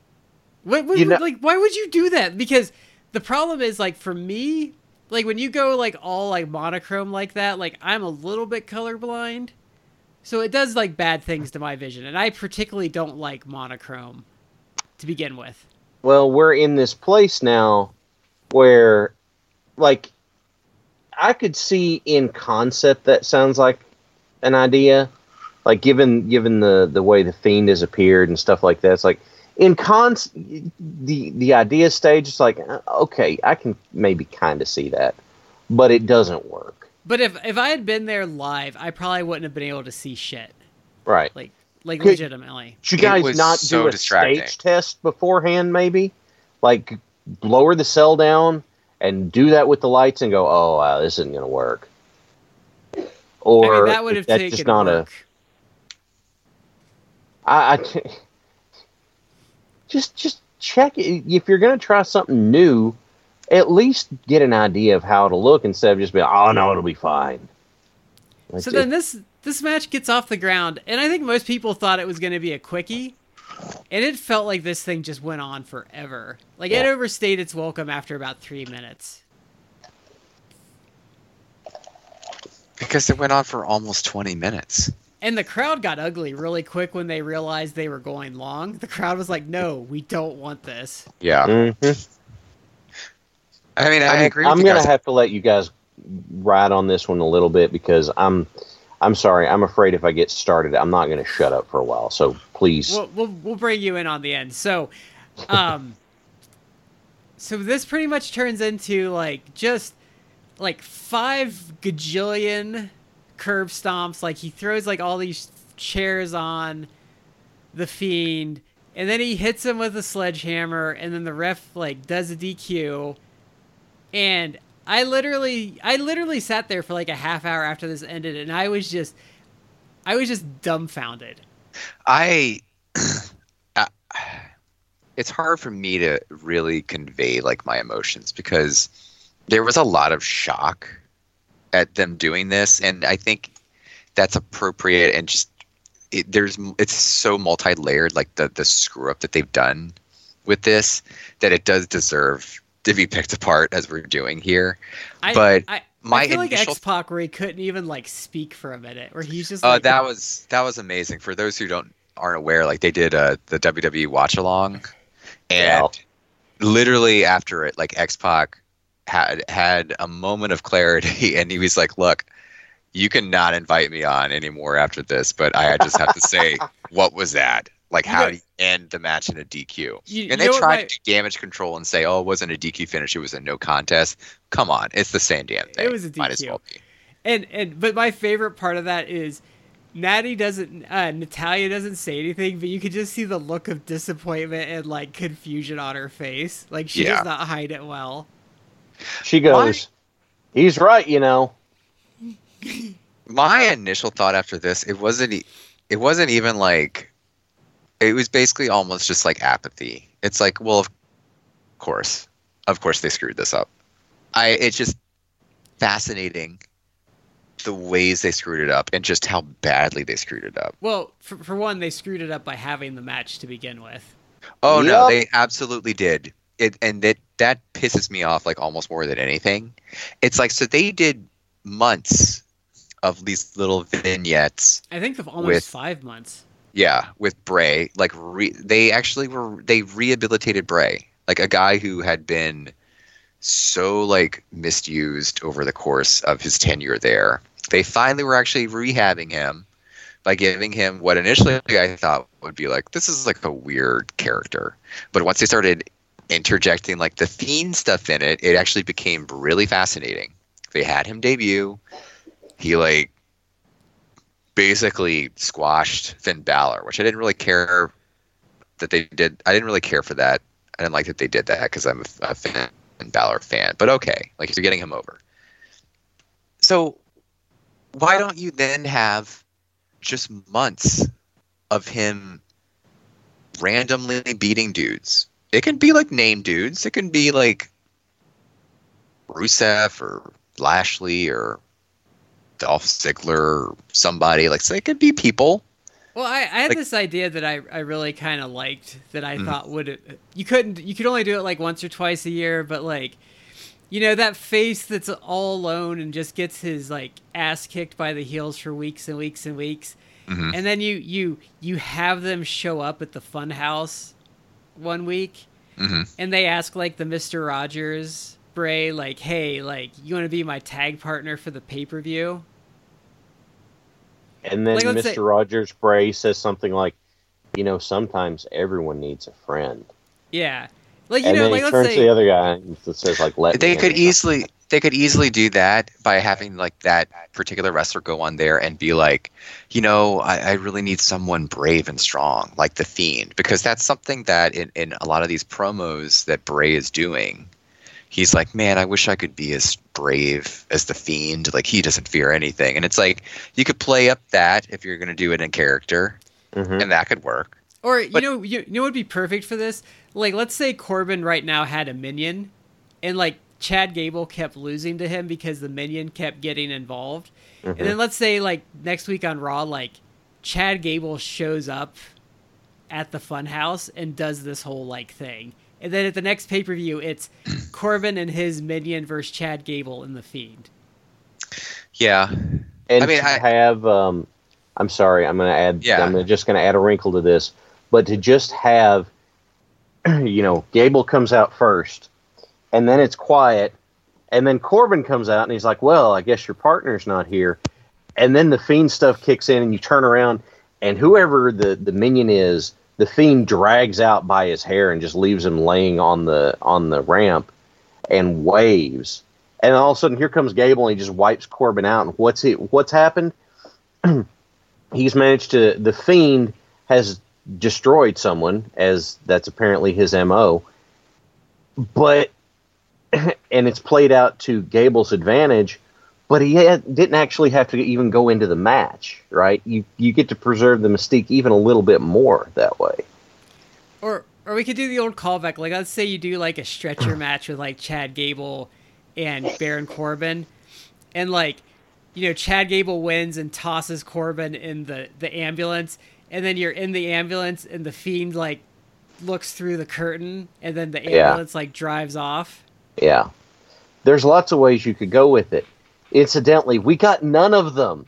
What, what, You know- like why would you do that? Because the problem is like for me, like when you go like all like monochrome like that, like I'm a little bit colorblind. So it does like bad things to my vision, and I particularly don't like monochrome to begin with. Well, we're in this place now where, like, I could see in concept that sounds like an idea. Like, given given the the way the fiend has appeared and stuff like that, it's like in cons the the idea stage. It's like uh, okay, I can maybe kind of see that, but it doesn't work. But if if I had been there live, I probably wouldn't have been able to see shit. Right? Like like legitimately. Should you guys not so do a distracting. stage test beforehand? Maybe, like lower the cell down and do that with the lights and go, "Oh, wow, this isn't going to work." Or I mean, that would have taken just not work. a. I, I just just check it. if you're going to try something new. At least get an idea of how it'll look instead of just being, "Oh no, it'll be fine." So then this this match gets off the ground, and I think most people thought it was going to be a quickie, and it felt like this thing just went on forever. Like it overstayed its welcome after about three minutes. because it went on for almost 20 minutes. And the crowd got ugly really quick when they realized they were going long. The crowd was like, "No, we don't want this." Yeah. Mhm. I mean, I, I'm, agree I'm you gonna guys. have to let you guys ride on this one a little bit because I'm I'm sorry. I'm afraid if I get started, I'm not gonna shut up for a while. So please, We'll, we'll we'll bring you in on the end. So, um, so this pretty much turns into like just like five gajillion curb stomps. Like he throws like all these chairs on the fiend, and then he hits him with a sledgehammer, and then the ref like does a DQ, and I literally, I literally sat there for like a half hour after this ended, and I was just, I was just dumbfounded. I, I uh, it's hard for me to really convey like my emotions because there was a lot of shock at them doing this and i think that's appropriate and just it, there's it's so multi-layered like the the screw up that they've done with this that it does deserve to be picked apart as we're doing here. I, but I, my I feel like initial X Pac where he couldn't even like speak for a minute, where he's just uh, like, that was that was amazing for those who don't aren't aware like they did uh the wwe watch along and Yeah. literally after it like x-pac had had a moment of clarity and he was like look you cannot invite me on anymore after this but i just have to say what was that like how know- do you end the match in a dq You- and they tried my- to do damage control and say oh it wasn't a dq finish it was a no contest come on it's the same damn thing It was a might as DQ. well be and and but my favorite part of that is Natty doesn't uh Natalya doesn't say anything, but you can just see the look of disappointment and like confusion on her face. Like she Yeah. does not hide it well. She goes, "He's right, you know." my initial thought after this it wasn't e- it wasn't even like it was basically almost just like apathy. It's like well of course. Of course they screwed this up. I it's just fascinating the ways they screwed it up and just how badly they screwed it up. Well, for for one, they screwed it up by having the match to begin with. oh no they absolutely did. It and that that pisses me off like almost more than anything. It's like so they did months of these little vignettes I think of almost With- five months. Yeah, with Bray, like re- they actually were they rehabilitated Bray, like a guy who had been so like misused over the course of his tenure there. They finally were actually rehabbing him by giving him what initially I thought would be like this is like a weird character, but once they started interjecting like the fiend stuff in it, it actually became really fascinating. They had him debut. He like basically squashed Finn Balor, which I didn't really care that they did. I didn't really care for that. I didn't like that they did that because I'm a, a Finn Balor fan. But okay, like you're getting him over. So why don't you then have just months of him randomly beating dudes? It can be like name dudes. It can be like Rusev or Lashley or Dolph Ziggler somebody. Like, so it could be people. Well, I, I had Like- this idea that I, I really kind of liked that I Mhm. thought would you couldn't you could only do it like once or twice a year, but like you know that face that's all alone and just gets his like ass kicked by the heels for weeks and weeks and weeks, Mhm. and then you you you have them show up at the fun house one week hmm and they ask like the Mister Rogers Bray like hey like you want to be my tag partner for the pay per view And then Like, Mr. say- Rogers Bray says something like, "You know, sometimes everyone needs a friend." yeah like you and know then like he let's turns say to the other guy and says, "Like, let They me could easily they could easily do that by having like that particular wrestler go on there and be like, you know, I, I really need someone brave and strong, like the Fiend, because that's something that in, in a lot of these promos that Bray is doing, he's like, man, I wish I could be as brave as the Fiend. Like he doesn't fear anything, and it's like you could play up that if you're gonna do it in character, Mhm. and that could work. Or you know, you, you know what would be perfect for this? Like, let's say Corbin right now had a minion, and like Chad Gable kept losing to him because the minion kept getting involved. And then let's say like next week on Raw, like Chad Gable shows up at the Funhouse and does this whole like thing. And then at the next pay per view, it's Corbin and his minion versus Chad Gable in the Fiend. Yeah, and I mean, to I- have um, I'm sorry, I'm going to add. Yeah. I'm just going to add a wrinkle to this, but to just have, you know, Gable comes out first, and then it's quiet, and then Corbin comes out and he's like, "Well, I guess your partner's not here," and then the fiend stuff kicks in, and you turn around, and whoever the the minion is, the fiend drags out by his hair and just leaves him laying on the on the ramp, and waves. and all of a sudden here comes Gable and he just wipes Corbin out. And what's it? What's happened? He's managed to. The Fiend has destroyed someone, as that's apparently his mo. But and it's played out to Gable's advantage. But he had, didn't actually have to even go into the match, right? You you get to preserve the mystique even a little bit more that way. Or or we could do the old callback. Like let's say you do like a stretcher match with like Chad Gable and Baron Corbin, and like you know Chad Gable wins and tosses Corbin in the the ambulance, and then you're in the ambulance and the fiend like looks through the curtain, and then the Yeah. ambulance like drives off. Yeah. There's lots of ways you could go with it. Incidentally, we got none of them.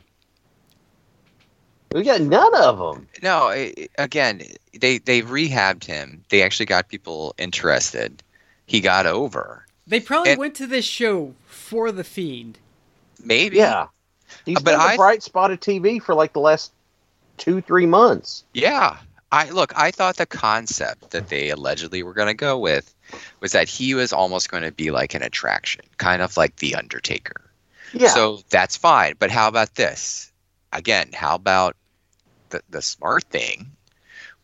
We got none of them. No, i again, they they rehabbed him. They actually got people interested. He got over. They probably And- went to this show for the fiend. Maybe. Yeah. He's Uh, but been I- a bright spot of TV for like the last two, three months. Yeah. I look, I thought the concept that they allegedly were going to go with was that he was almost going to be like an attraction, kind of like the Undertaker. Yeah. So that's fine. But how about this? Again, how about the the smart thing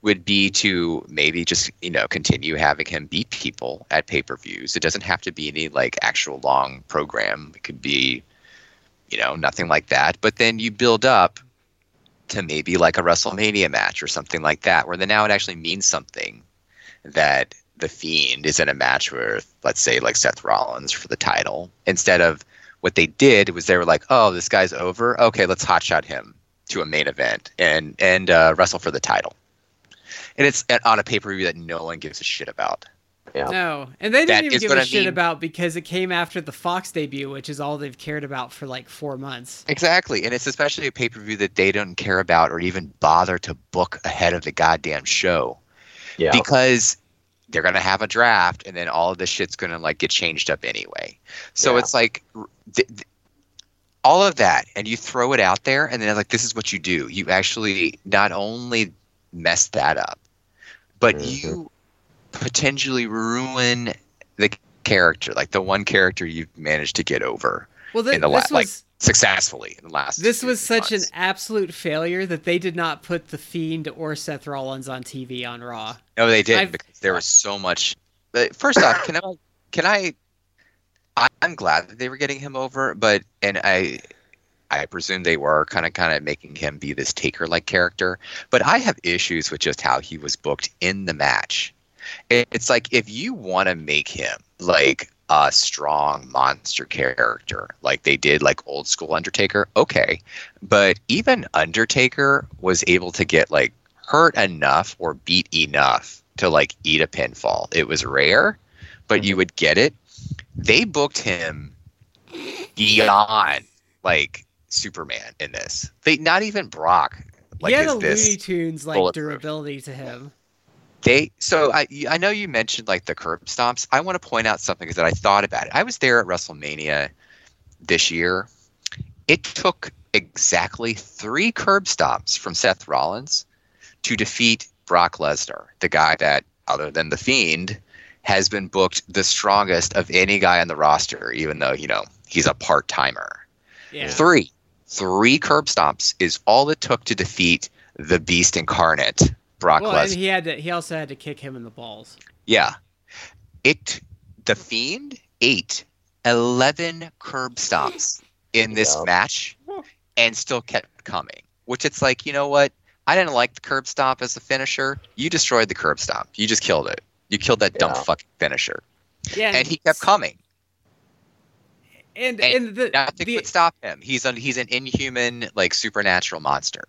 would be to maybe just, you know, continue having him beat people at pay-per-views. It doesn't have to be any like actual long program. It could be you know, nothing like that. But then you build up to maybe like a WrestleMania match or something like that, where then now it actually means something that the Fiend is in a match with, let's say, like Seth Rollins for the title, instead of what they did was they were like, oh, this guy's over. Okay, let's hotshot him to a main event and and uh, wrestle for the title. And it's on a pay per view that no one gives a shit about. yeah. No, and they didn't even give what a I shit mean. about because it came after the Fox debut, which is all they've cared about for like four months. Exactly. And it's especially a pay per view that they don't care about or even bother to book ahead of the goddamn show. Yeah. because they're gonna have a draft and then all of this shit's gonna like get changed up anyway. So Yeah. it's like th- th- all of that, and you throw it out there, and then like this is what you do. You actually not only mess that up, but Mhm. you potentially ruin the character, like the one character you've managed to get over Well, th- in the la- this like was successfully in the last. this was such an absolute failure that they did not put the Fiend or Seth Rollins on TV on Raw. No, they did because there was so much. But first off, can I? Can I? I- I'm glad that they were getting him over, but and I, I presume they were kind of kind of making him be this taker like character. But I have issues with just how he was booked in the match. It's like if you want to make him like a strong monster character, like they did like old school Undertaker, okay. But even Undertaker was able to get like hurt enough or beat enough to like eat a pinfall. It was rare, but you mm-hmm. would get it. They booked him beyond like Superman in this. They not even Brock. Like he had a this Looney Tunes like durability to him. They so I I know you mentioned like the curb stomps. I want to point out something that I thought about it. I was there at WrestleMania this year. It took exactly three curb stomps from Seth Rollins to defeat Brock Lesnar, the guy that, other than the Fiend, has been booked the strongest of any guy on the roster, even though you know he's a part timer. Yeah. Three, three curb stomps is all it took to defeat the Beast incarnate, Brock Well, and Lesnar. he had to. He also had to kick him in the balls. Yeah. It the Fiend ate eleven curb stomps in this Yeah. match and still kept coming. Which it's like, you know what? I didn't like the curb stomp as a finisher. You destroyed the curb stomp. You just killed it. You killed that dumb Yeah. fucking finisher. Yeah, And he kept coming. And and and the, Nothing the would stop him. He's an he's an inhuman, like supernatural monster.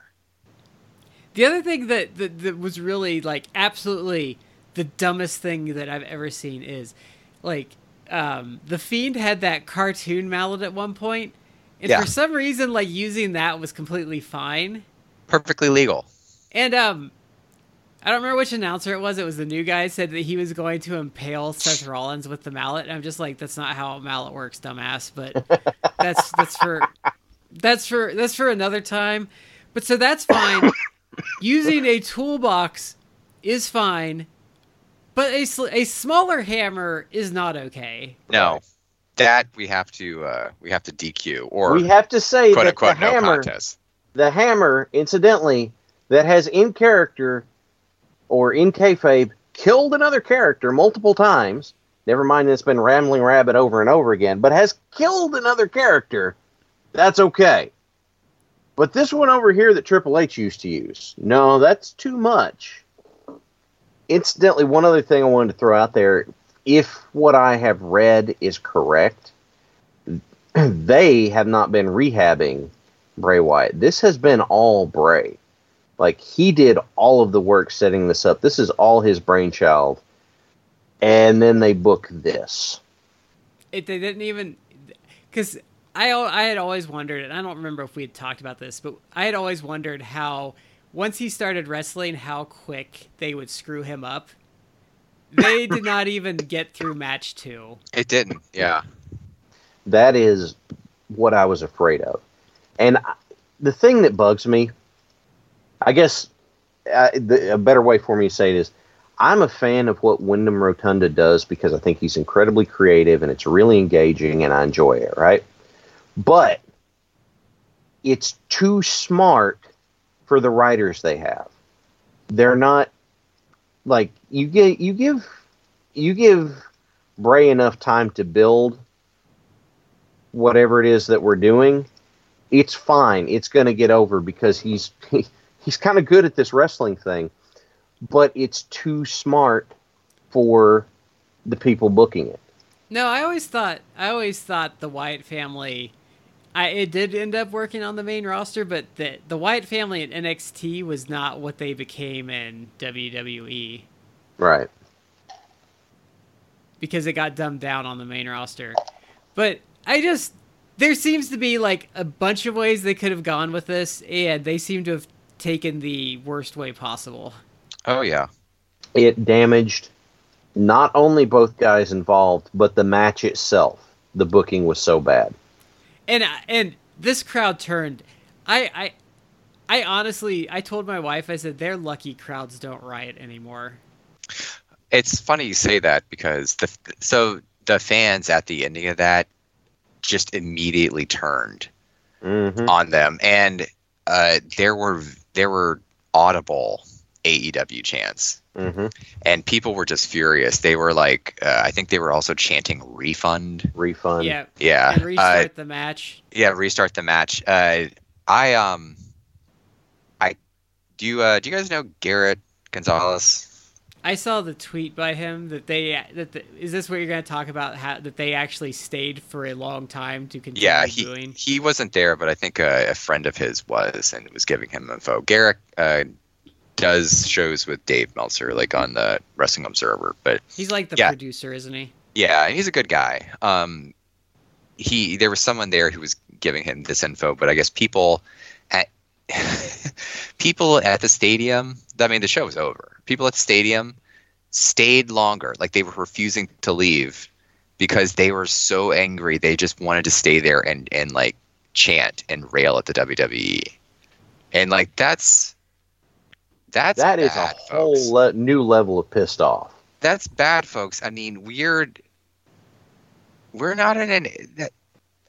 The other thing that, that that was really like absolutely the dumbest thing that I've ever seen is like um, the fiend had that cartoon mallet at one point, and Yeah. for some reason like using that was completely fine. Perfectly legal. And um, I don't remember which announcer it was. It was the new guy said that he was going to impale Seth Rollins with the mallet. And I'm just like, that's not how a mallet works, dumbass. But that's that's for that's for that's for another time. But so that's fine. Using a toolbox is fine, but a sl- a smaller hammer is not okay. No. that we have to uh, we have to DQ or we have to say quote that unquote the no hammer, contest. the hammer, incidentally, that has in character or in kayfabe killed another character multiple times. Never mind, it's been rambling rabbit over and over again, but has killed another character. That's okay. But this one over here that Triple H used to use, no, that's too much. Incidentally, one other thing I wanted to throw out there if what I have read is correct, they have not been rehabbing Bray Wyatt. This has been all Bray. Like he did all of the work setting this up. This is all his brainchild. And then they book this. It, they didn't even because I I had always wondered, and I don't remember if we had talked about this, but I had always wondered how once he started wrestling, how quick they would screw him up. They did not even get through match two. It didn't. Yeah. That is what I was afraid of. And I- the thing that bugs me, I guess uh, the, a better way for me to say it is I'm a fan of what Wyndham Rotunda does because I think he's incredibly creative and it's really engaging and I enjoy it, right? But it's too smart for the writers they have. They're not like you get you give you give Bray enough time to build whatever it is that we're doing, it's fine. It's going to get over because he's he's kind of good at this wrestling thing, but it's too smart for the people booking it. No, I always thought I always thought the Wyatt family. I it did end up working on the main roster, but the the Wyatt family in NXT was not what they became in. WWE Right. because it got dumbed down on the main roster. But I just there seems to be like a bunch of ways they could have gone with this, and they seem to have taken the worst way possible. Oh yeah. It damaged not only both guys involved, but the match itself. The booking was so bad. And and this crowd turned. I i i honestly i told my wife i said they're lucky crowds don't riot anymore. It's funny you say that because the so the fans at the ending of that just immediately turned hmm on them, and uh, there were there were audible AEW chants, hmm and people were just furious. They were like, uh, I think they were also chanting "refund." Refund. yeah Yeah, and uh, restart the match yeah, restart the match. Uh, I um, I do you uh, do you guys know Garrett Gonzalez? i saw the tweet by him that they that the, is this what you're going to talk about how that they actually stayed for a long time to continue Yeah, he booing he wasn't there, but I think a, a friend of his was and was giving him info. Garrett uh, does shows with Dave Meltzer, like on the Wrestling Observer, but he's like the Yeah. producer isn't he yeah, he's a good guy. Um, he there was someone there who was giving him this info, but I guess people at people at the stadium. I mean, the show was over. People at the stadium stayed longer, like they were refusing to leave because they were so angry. They just wanted to stay there and and like chant and rail at the WWE, and like that's that's That is bad, a whole le- new level of pissed off. that's bad, folks. I mean, we're we're not in an. That,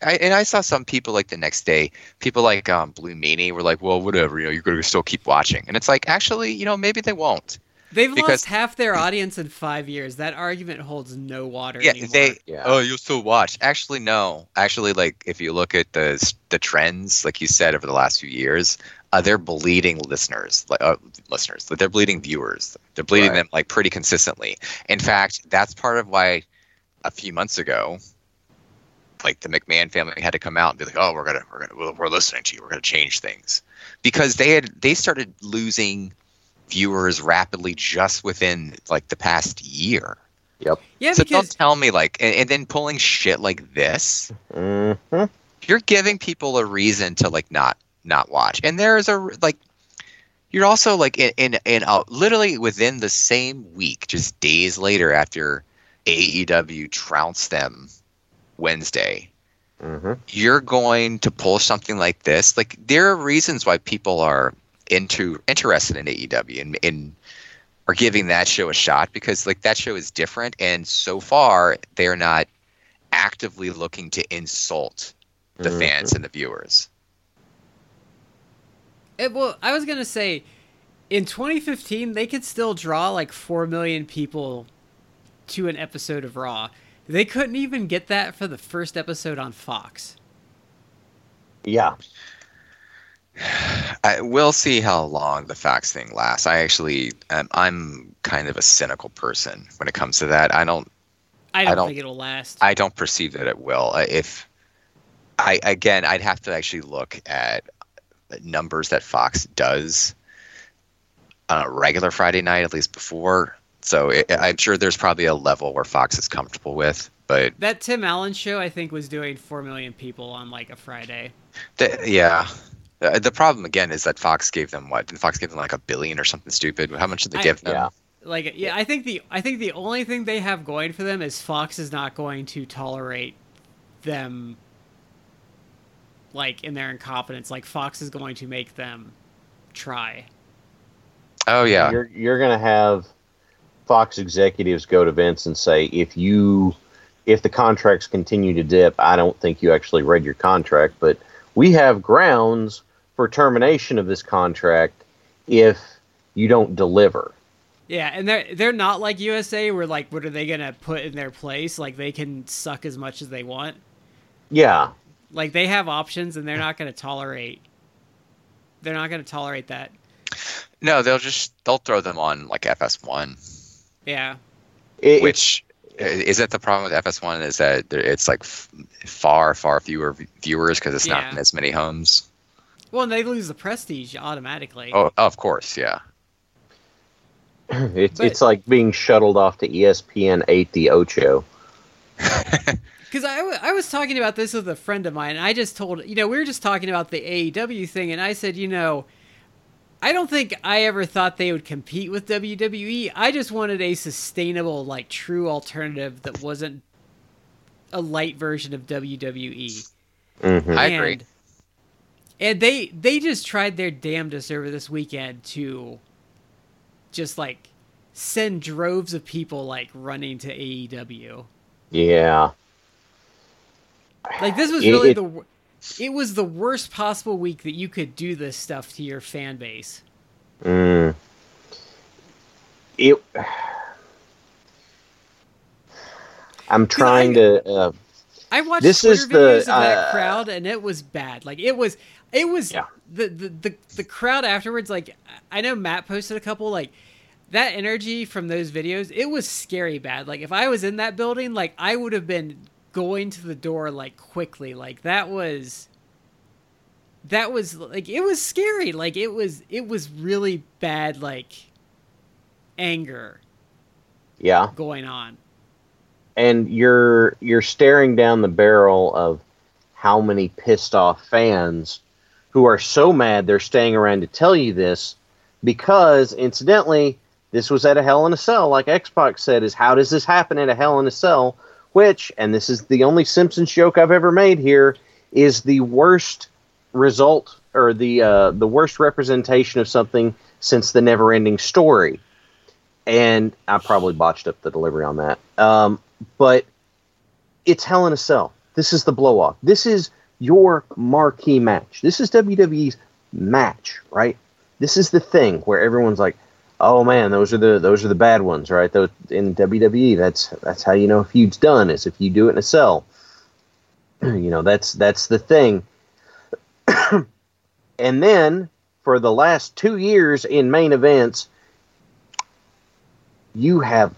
I, and I saw some people like the next day, people like um, Blue Meanie were like, "Well, whatever, you know, you're going to still keep watching." And it's like, actually, you know, maybe they won't. they've Because- lost half their audience in five years that argument holds no water Yeah, anymore. they. Yeah. Oh, you'll still watch. Actually, no. Actually, like if you look at the the trends, like you said over the last few years, uh, they're bleeding listeners, like uh, listeners. They're bleeding viewers. They're bleeding Right. them like pretty consistently. In fact, that's part of why a few months ago, like the McMahon family had to come out and be like, "Oh, we're gonna, we're gonna, we're, we're listening to you. We're gonna change things," because they had they started losing viewers rapidly just within like the past year. Yep. yeah so because don't tell me like, and, and then pulling shit like this, hmm you're giving people a reason to like not not watch. And there's a like, you're also like in in, in uh, literally within the same week, just days later after AEW trounced them Wednesday, hmm you're going to pull something like this. Like there are reasons why people are into interested in AEW and, and are giving that show a shot because like that show is different and so far they're not actively looking to insult the Mhm. fans and the viewers. It, well, I was gonna say, in 2015, they could still draw like four million people to an episode of Raw. They couldn't even get that for the first episode on Fox. Yeah. I will see how long the Fox thing lasts. I actually, um, I'm kind of a cynical person when it comes to that. I don't, I don't, don't- think it'll last. I don't perceive that it will. If I again, I'd have to actually look at numbers that Fox does on a regular Friday night, at least before. So it, I'm sure there's probably a level where Fox is comfortable with, but that Tim Allen show, I think, was doing four million people on like a Friday. the, yeah. Uh, The problem again is that Fox gave them what? Did Fox give them like a billion or something stupid? How much did they I- give them? Yeah. Like, yeah, I think the I think the only thing they have going for them is Fox is not going to tolerate them like in their incompetence. Like Fox is going to make them try. Oh yeah. You're you're gonna have Fox executives go to Vince and say, if you if the contracts continue to dip, I don't think you actually read your contract, but we have grounds for termination of this contract if you don't deliver. Yeah, and they're they're not like USA where like what are they gonna put in their place? Like they can suck as much as they want. Yeah. Like they have options and they're not gonna tolerate they're not gonna tolerate that. No, they'll just they'll throw them on like FS1. Yeah. It- which isn't the problem with FS1 is that it's like f- far far fewer v- viewers because it's Yeah. not in as many homes. Well, and they lose the prestige automatically. Oh, of course, yeah. it's But- it's like being shuttled off to ESPN eight the Ocho. Because I, w- I was talking about this with a friend of mine, and I just told, you know, we were just talking about the AEW thing, and I said, you know, I don't think I ever thought they would compete with WWE. I just wanted a sustainable, like, true alternative that wasn't a light version of WWE. Mhm. I agree. And, and they they just tried their damnedest over this weekend to just like send droves of people like running to AEW. Yeah. Like this was really it- the it was the worst possible week that you could do this stuff to your fan base. Mm. It. I'm trying to. Uh, I watched This Twitter is the, videos of that uh, crowd and it was bad. Like it was it was Yeah. the, the the the crowd afterwards like I know Matt posted a couple like that energy from those videos, it was scary bad. Like if I was in that building, like I would have been going to the door like quickly. Like that was that was like it was scary. Like it was it was really bad like anger yeah. going on. and you're you're staring down the barrel of how many pissed off fans who are so mad they're staying around to tell you this because incidentally this was at a hell in a cell like X-Pac said is how does this happen at a hell in a cell which and this is the only simpsons joke i've ever made here is the worst result or the uh, the worst representation of something since the never ending story and i probably botched up the delivery on that um, but it's Hell in a Cell. This is the blow off. This is your marquee match. This is WWE's match, right? This is the thing where everyone's like, "Oh man, those are the those are the bad ones, right?" Those in WWE, that's that's how you know a feud's done is if you do it in a cell. you know, that's that's the thing. and then for the last 2 years in main events, you have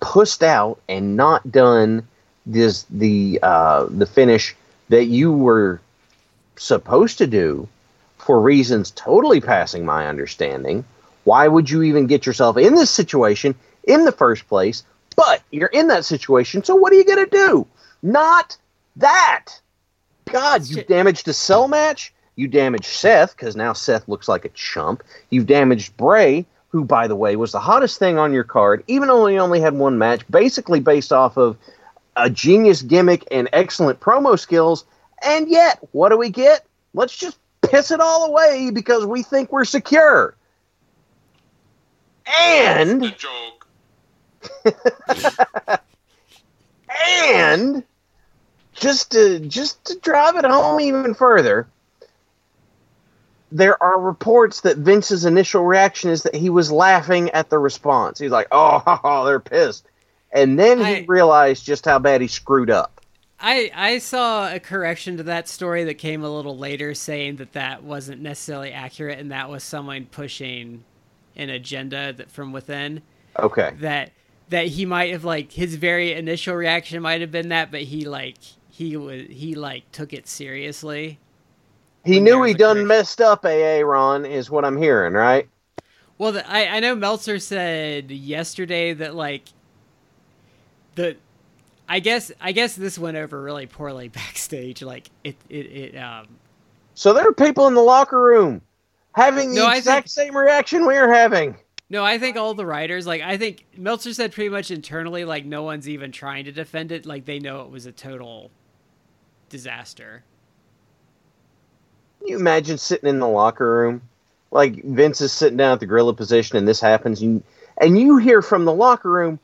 pushed out and not done this the uh, the finish that you were supposed to do for reasons totally passing my understanding. Why would you even get yourself in this situation in the first place? But you're in that situation, so what are you gonna do? Not that. God, you damaged a cell match. You damaged Seth because now Seth looks like a chump. You've damaged Bray, who, by the way, was the hottest thing on your card, even though he only had one match, basically based off of a genius gimmick and excellent promo skills. And yet, what do we get? Let's just piss it all away because we think we're secure. And the joke. and just to just to drive it home even further, there are reports that Vince's initial reaction is that he was laughing at the response. He's like, "Oh, they're pissed," and then he realized just how bad he screwed up. I I saw a correction to that story that came a little later, saying that that wasn't necessarily accurate, and that was someone pushing an agenda that from within. Okay, That that he might have like his very initial reaction might have been that, but he like he was he like took it seriously. he knew he done messed up. AA Ron is what I'm hearing, right? Well, the, I I know Meltzer said yesterday that like the I guess I guess this went over really poorly backstage. Like it it, it um So there are people in the locker room having the No, exact think- same reaction we're having. No, I think all the writers, like I think Meltzer said pretty much internally, like no one's even trying to defend it. Like they know it was a total disaster. Can you imagine sitting in the locker room, like Vince is sitting down at the gorilla position, and this happens, and and you hear from the locker room,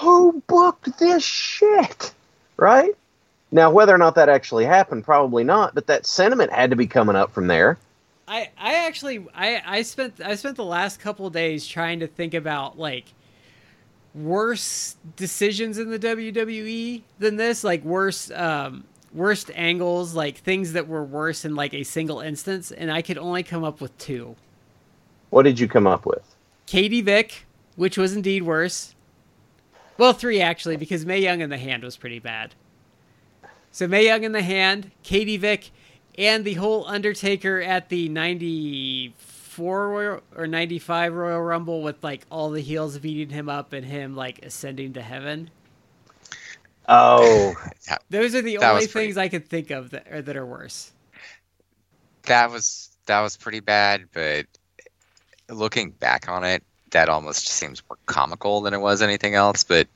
"Who booked this shit?" Right now, whether or not that actually happened, probably not. But that sentiment had to be coming up from there. I I actually I I spent I spent the last couple days trying to think about like worse decisions in the WWE than this, like worse um worst angles, like things that were worse in like a single instance, and I could only come up with two. What did you come up with? Katie Vick, which was indeed worse. Well, three actually, because Mae Young in the hand was pretty bad. So Mae Young in the hand, Katie Vick, and the whole Undertaker at the '94 or '95 Royal Rumble with like all the heels beating him up and him like ascending to heaven. Oh, Those are the That only was pretty- things I could think of that are, that are worse. that was that was pretty bad, but looking back on it, that almost seems more comical than it was anything else. But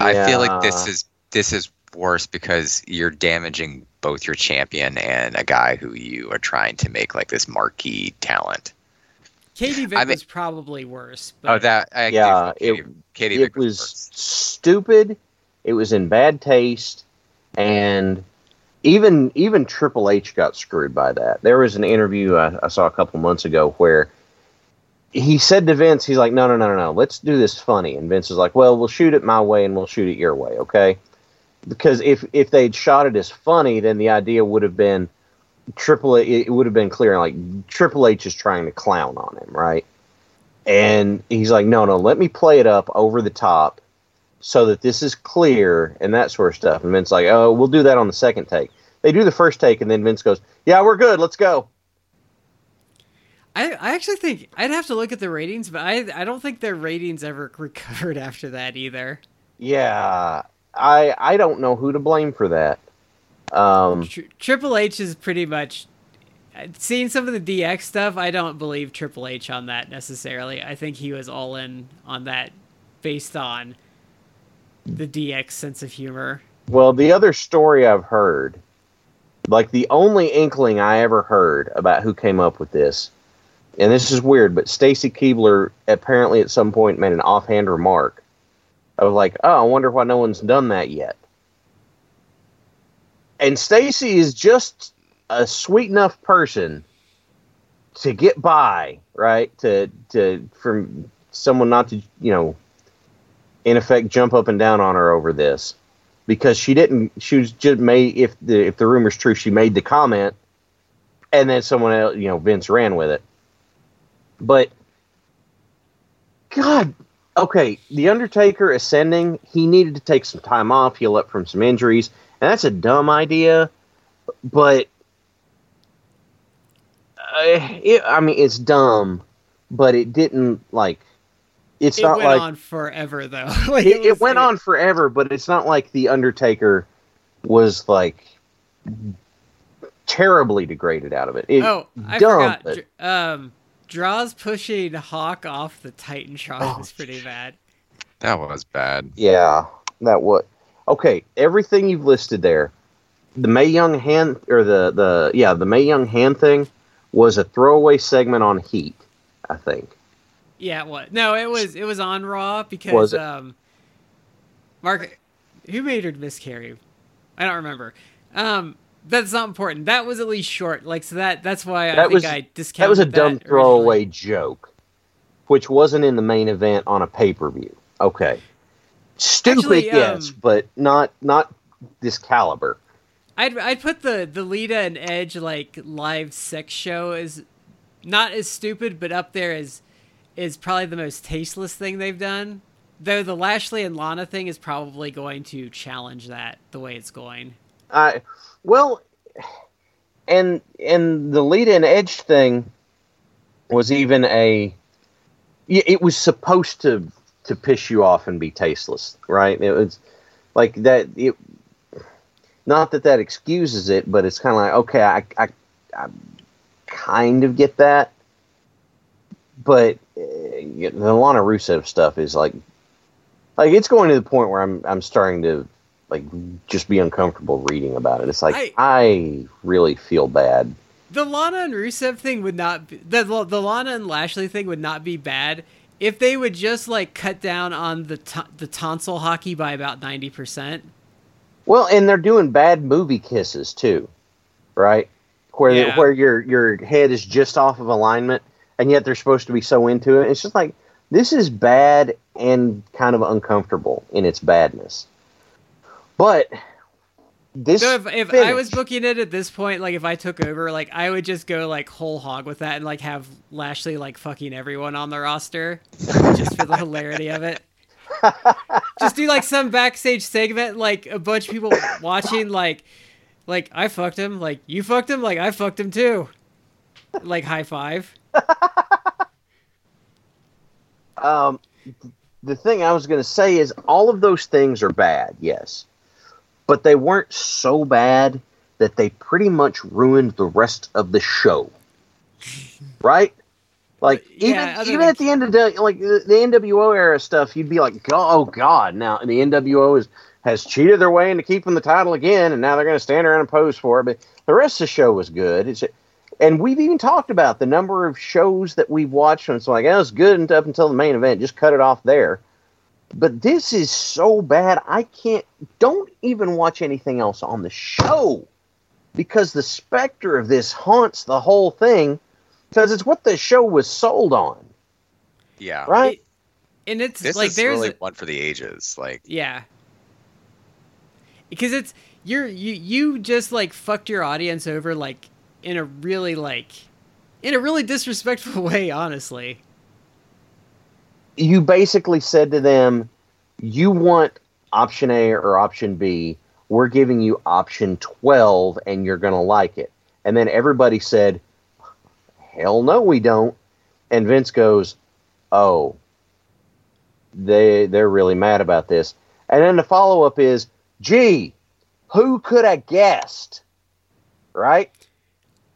I feel like this is this is worse because you're damaging both your champion and a guy who you are trying to make like this marquee talent. Katie Vick I mean- was probably worse. But Oh, that I Yeah, Katie, it- Katie it was, was worse. stupid. It was in bad taste, and even even Triple H got screwed by that. There was an interview I, I saw a couple months ago where he said to Vince, "He's like, no, no, no, no, no. Let's do this funny." And Vince is like, "Well, we'll shoot it my way, and we'll shoot it your way, okay?" Because if if they'd shot it as funny, then the idea would have been Triple. H, it would have been clear, like Triple H is trying to clown on him, right? And he's like, no, no, let me play it up over the top so that this is clear and that sort of stuff. And Vince's like, oh, we'll do that on the second take. They do the first take, and then Vince goes, yeah, we're good, let's go. I, I actually think I'd have to look at the ratings, but I I don't think their ratings ever recovered after that either. Yeah, I I don't know who to blame for that. Um, Tr- Triple H is pretty much seeing some of the DX stuff. I don't believe Triple H on that necessarily. I think he was all in on that based on the DX sense of humor. well, the other story I've heard, like the only inkling I ever heard about who came up with this, and this is weird, but Stacy Keibler apparently at some point made an offhand remark of like, "Oh, I wonder why no one's done that yet." And Stacy is just a sweet enough person to get by, right? To to from someone not to, you know, in effect jump up and down on her over this because she didn't she was just made if the if the rumor's true she made the comment and then someone else you know Vince ran with it but god okay the undertaker ascending he needed to take some time off heal up from some injuries and that's a dumb idea but uh, it, i mean it's dumb but it didn't like it's It not went like on forever though. like, it, it went like- on forever, but it's not like the Undertaker was like terribly degraded out of it. it Oh, I dumb, forgot. but- Um, Droz pushing Hawk off the Titantron Oh, was pretty bad. That was bad. yeah, that what? Okay, everything you've listed there, the Mae Young hand or the the yeah the Mae Young hand thing was a throwaway segment on Heat, I think. Yeah, what? No, it was it was on Raw because Was it? um, Mark who made her miscarry? I don't remember. Um, that's not important. That was at least short. Like so that that's why I That think was- I discounted That was a dumb originally. throwaway joke, which wasn't in the main event on a pay per view. Okay, stupid, Actually, yes, um, but not not this caliber. I'd I'd put the the Lita and Edge like live sex show as not as stupid, but up there is is probably the most tasteless thing they've done. Though the Lashley and Lana thing is probably going to challenge that the way it's going. I well, and and the Lita and Edge thing was even a It was supposed to to piss you off and be tasteless, right? It was like that. It not that that excuses it, but it's kind of like okay, I I, I kind of get that, but uh, the Lana Rusev stuff is like like it's going to the point where I'm I'm starting to like just be uncomfortable reading about it. It's like I- I, really feel bad. The Lana and Rusev thing would not be the the Lana and Lashley thing would not be bad if they would just like cut down on the t- the tonsil hockey by about ninety percent. Well, and they're doing bad movie kisses too, right? Where Yeah. where your your head is just off of alignment, and yet they're supposed to be so into it. It's just like this is bad and kind of uncomfortable in its badness. But this So if, if I was booking it at this point, like if I took over, like I would just go like whole hog with that and like have Lashley like fucking everyone on the roster, just for the hilarity of it. just do like some backstage segment, like a bunch of people watching, like, like I fucked him, like you fucked him, like I fucked him too, like high five. Um, the thing I was going to say is all of those things are bad, yes, but they weren't so bad that they pretty much ruined the rest of the show, right? Like even Yeah, even at the end of the like the, the NWO era stuff, you'd be like, "Oh God!" Now the NWO is has cheated their way into keeping the title again, and now they're going to stand around and pose for it. But the rest of the show was good. It's and we've even talked about the number of shows that we've watched, and it's like, oh, it's good up until the main event. Just cut it off there. But this is so bad, I can't. Don't even watch anything else on the show because the specter of this haunts the whole thing. Because it's what the show was sold on, Yeah. right? And it's This like is there's really a- one for the ages. Like, Yeah. Because it's you're you you just like fucked your audience over like in a really like in a really disrespectful way, honestly. You basically said to them, you want option A or option B. We're giving you option 12 and you're going to like it. And then everybody said, hell no, we don't. And Vince goes, oh, they, they're really mad about this. And then the follow up is, gee, who could have guessed? Right?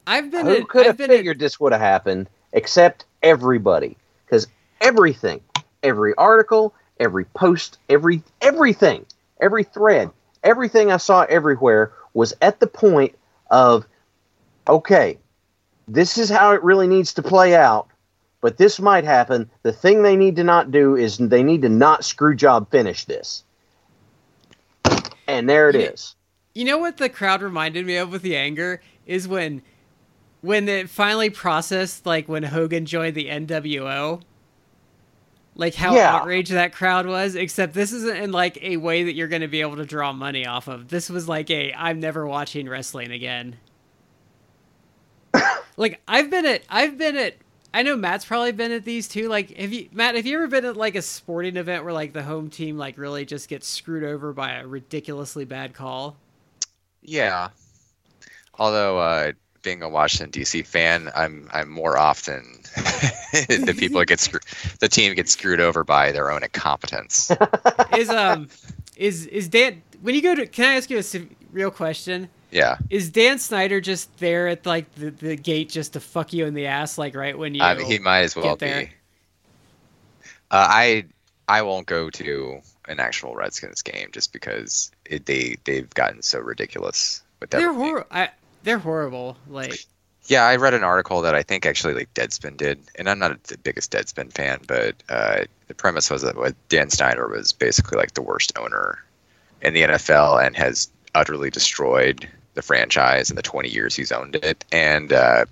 I've been Who could have figured this would have happened except everybody? Because everything, every article, every post, every everything, every thread, everything I saw everywhere was at the point of, okay, this is how it really needs to play out, but this might happen. The thing they need to not do is they need to not screw job finish this. And there it Yeah. is. You know what the crowd reminded me of with the anger is when when it finally processed like when Hogan joined the NWO. Like how Yeah. outraged that crowd was, except this isn't in like a way that you're going to be able to draw money off of. This was like a I'm never watching wrestling again. like I've been at I've been at I know Matt's probably been at these too. Like have you Matt, have you ever been at like a sporting event where like the home team like really just gets screwed over by a ridiculously bad call? yeah. Although, uh, being a Washington D.C. fan, I'm I'm more often the people that get screw- the team gets screwed over by their own incompetence. is um is is Dan when you go to can I ask you a real question? Yeah. Is Dan Snyder just there at like the, the gate just to fuck you in the ass like right when you I mean, he might as well be. Uh, I I won't go to an actual Redskins game just because it, they they've gotten so ridiculous with They're everything. hor- I, they're horrible. Like Yeah, I read an article that I think actually like Deadspin did, and I'm not the biggest Deadspin fan, but uh, the premise was that Dan Snyder was basically like the worst owner in the NFL and has utterly destroyed the franchise in the 20 years he's owned it. And uh,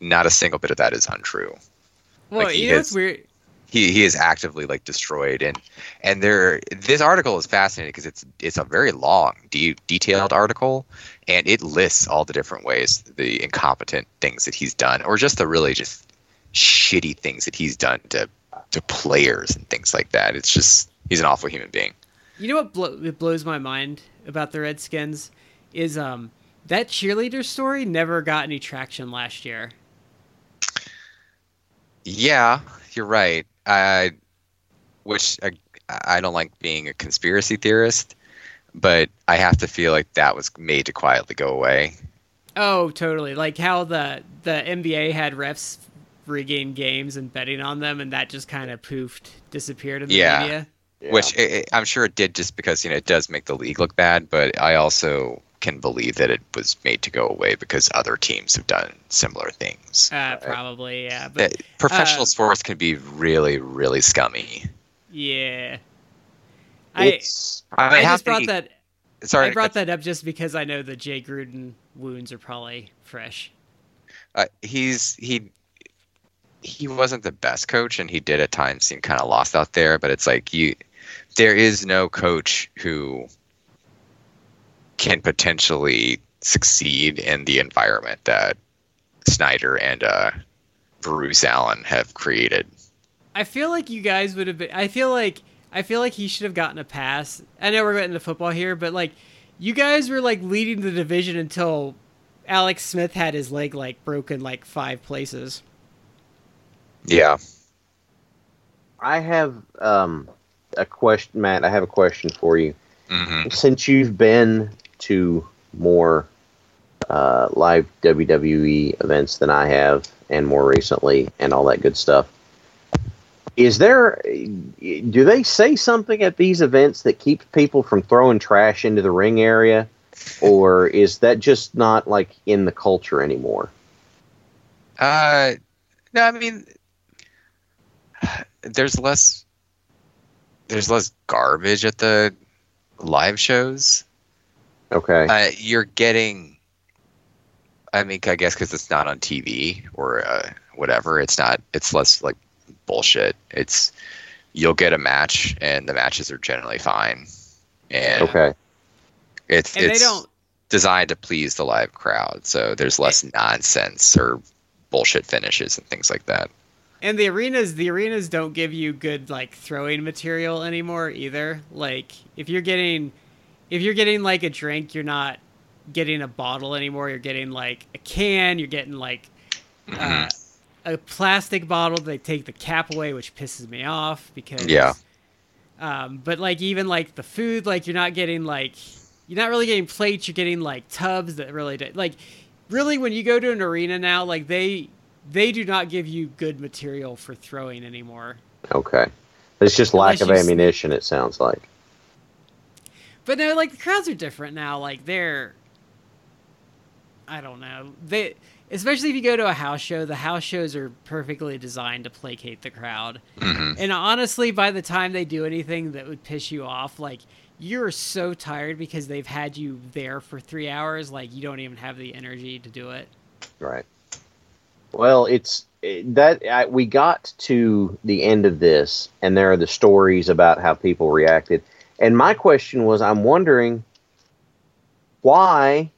not a single bit of that is untrue. Well, Like, you know has- what's weird? He, he is actively like destroyed. And and there this article is fascinating because it's it's a very long de- detailed article and it lists all the different ways the incompetent things that he's done or just the really just shitty things that he's done to to players and things like that. It's just he's an awful human being. You know what blo- it blows my mind about the Redskins is um that cheerleader story never got any traction last year. yeah you're right i which I, I don't like being a conspiracy theorist but i have to feel like that was made to quietly go away Oh, totally. Like how the the NBA had refs regain games and betting on them, and that just kind of poofed, disappeared in the Yeah. media. Yeah. which i i I'm sure it did just because you know it does make the league look bad, but I also can believe that it was made to go away because other teams have done similar things. Uh, probably, yeah. But professional uh, sports can be really, really scummy. yeah, I it's I, I just brought eat- that. Sorry, I brought that up just because I know the Jay Gruden wounds are probably fresh. uh, he's he he wasn't the best coach, and he did at times seem kind of lost out there. But it's like you, there is no coach who can potentially succeed in the environment that Snyder and uh, Bruce Allen have created. I feel like you guys would have been. I feel like I feel like he should have gotten a pass. I know we're getting to football here, but like you guys were like leading the division until Alex Smith had his leg like broken like five places. Yeah. I have um, a question, Matt. I have a question for you. hmm Since you've been to more uh, live WWE events than I have, and more recently, and all that good stuff, is there? Do they say something at these events that keeps people from throwing trash into the ring area, or is that just not like in the culture anymore? Uh, no, I mean, there's less, there's less garbage at the live shows. Okay. Uh, you're getting, I mean, I guess because it's not on TV or uh, whatever, it's not. It's less like bullshit. It's you'll get a match, and the matches are generally fine, and Okay. it's And it's they don't designed to please the live crowd. So there's less nonsense or bullshit finishes and things like that. and the arenas the arenas don't give you good like throwing material anymore either. Like if you're getting if you're getting like a drink, you're not getting a bottle anymore. You're getting like a can, you're getting like uh, a plastic bottle. They take the cap away, which pisses me off because Yeah. Um, but like even like the food, like you're not getting like you're not really getting plates. You're getting like tubs that really do, like really when you go to an arena now, like they they do not give you good material for throwing anymore. Okay. It's just lack Unless of you sneak- ammunition. It sounds like. But no, like the crowds are different now. Like they're, I don't know. They, especially if you go to a house show, the house shows are perfectly designed to placate the crowd. hmm And honestly, by the time they do anything that would piss you off, like you're so tired because they've had you there for three hours, like you don't even have the energy to do it. Right. Well, it's that I, we got to the end of this, and there are the stories about how people reacted. And my question was, I'm wondering why,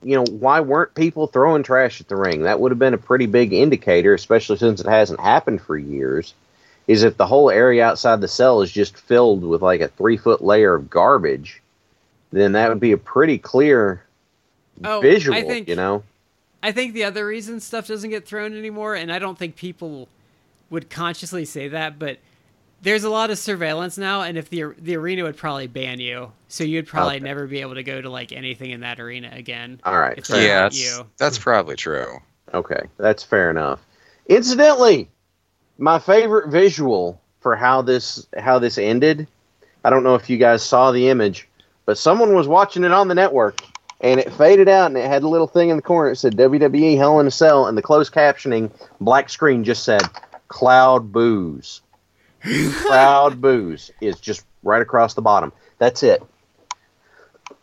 you know, why weren't people throwing trash at the ring? That would have been a pretty big indicator, especially since it hasn't happened for years. Is if the whole area outside the cell is just filled with like a three foot layer of garbage, then that would be a pretty clear Oh, visual, I think you know. I think the other reason stuff doesn't get thrown anymore, and I don't think people would consciously say that, but there's a lot of surveillance now, and if the the arena would probably ban you, so you'd probably Okay. never be able to go to like anything in that arena again. All right. If fair they Yeah, that's, you. that's probably true. Okay, that's fair enough. Incidentally, my favorite visual for how this how this ended. I don't know if you guys saw the image, but someone was watching it on the network, and it faded out, and it had a little thing in the corner that said WWE Hell in a Cell, and the closed captioning black screen just said "Cloud Booze." Cloud Booze is just right across the bottom. That's it.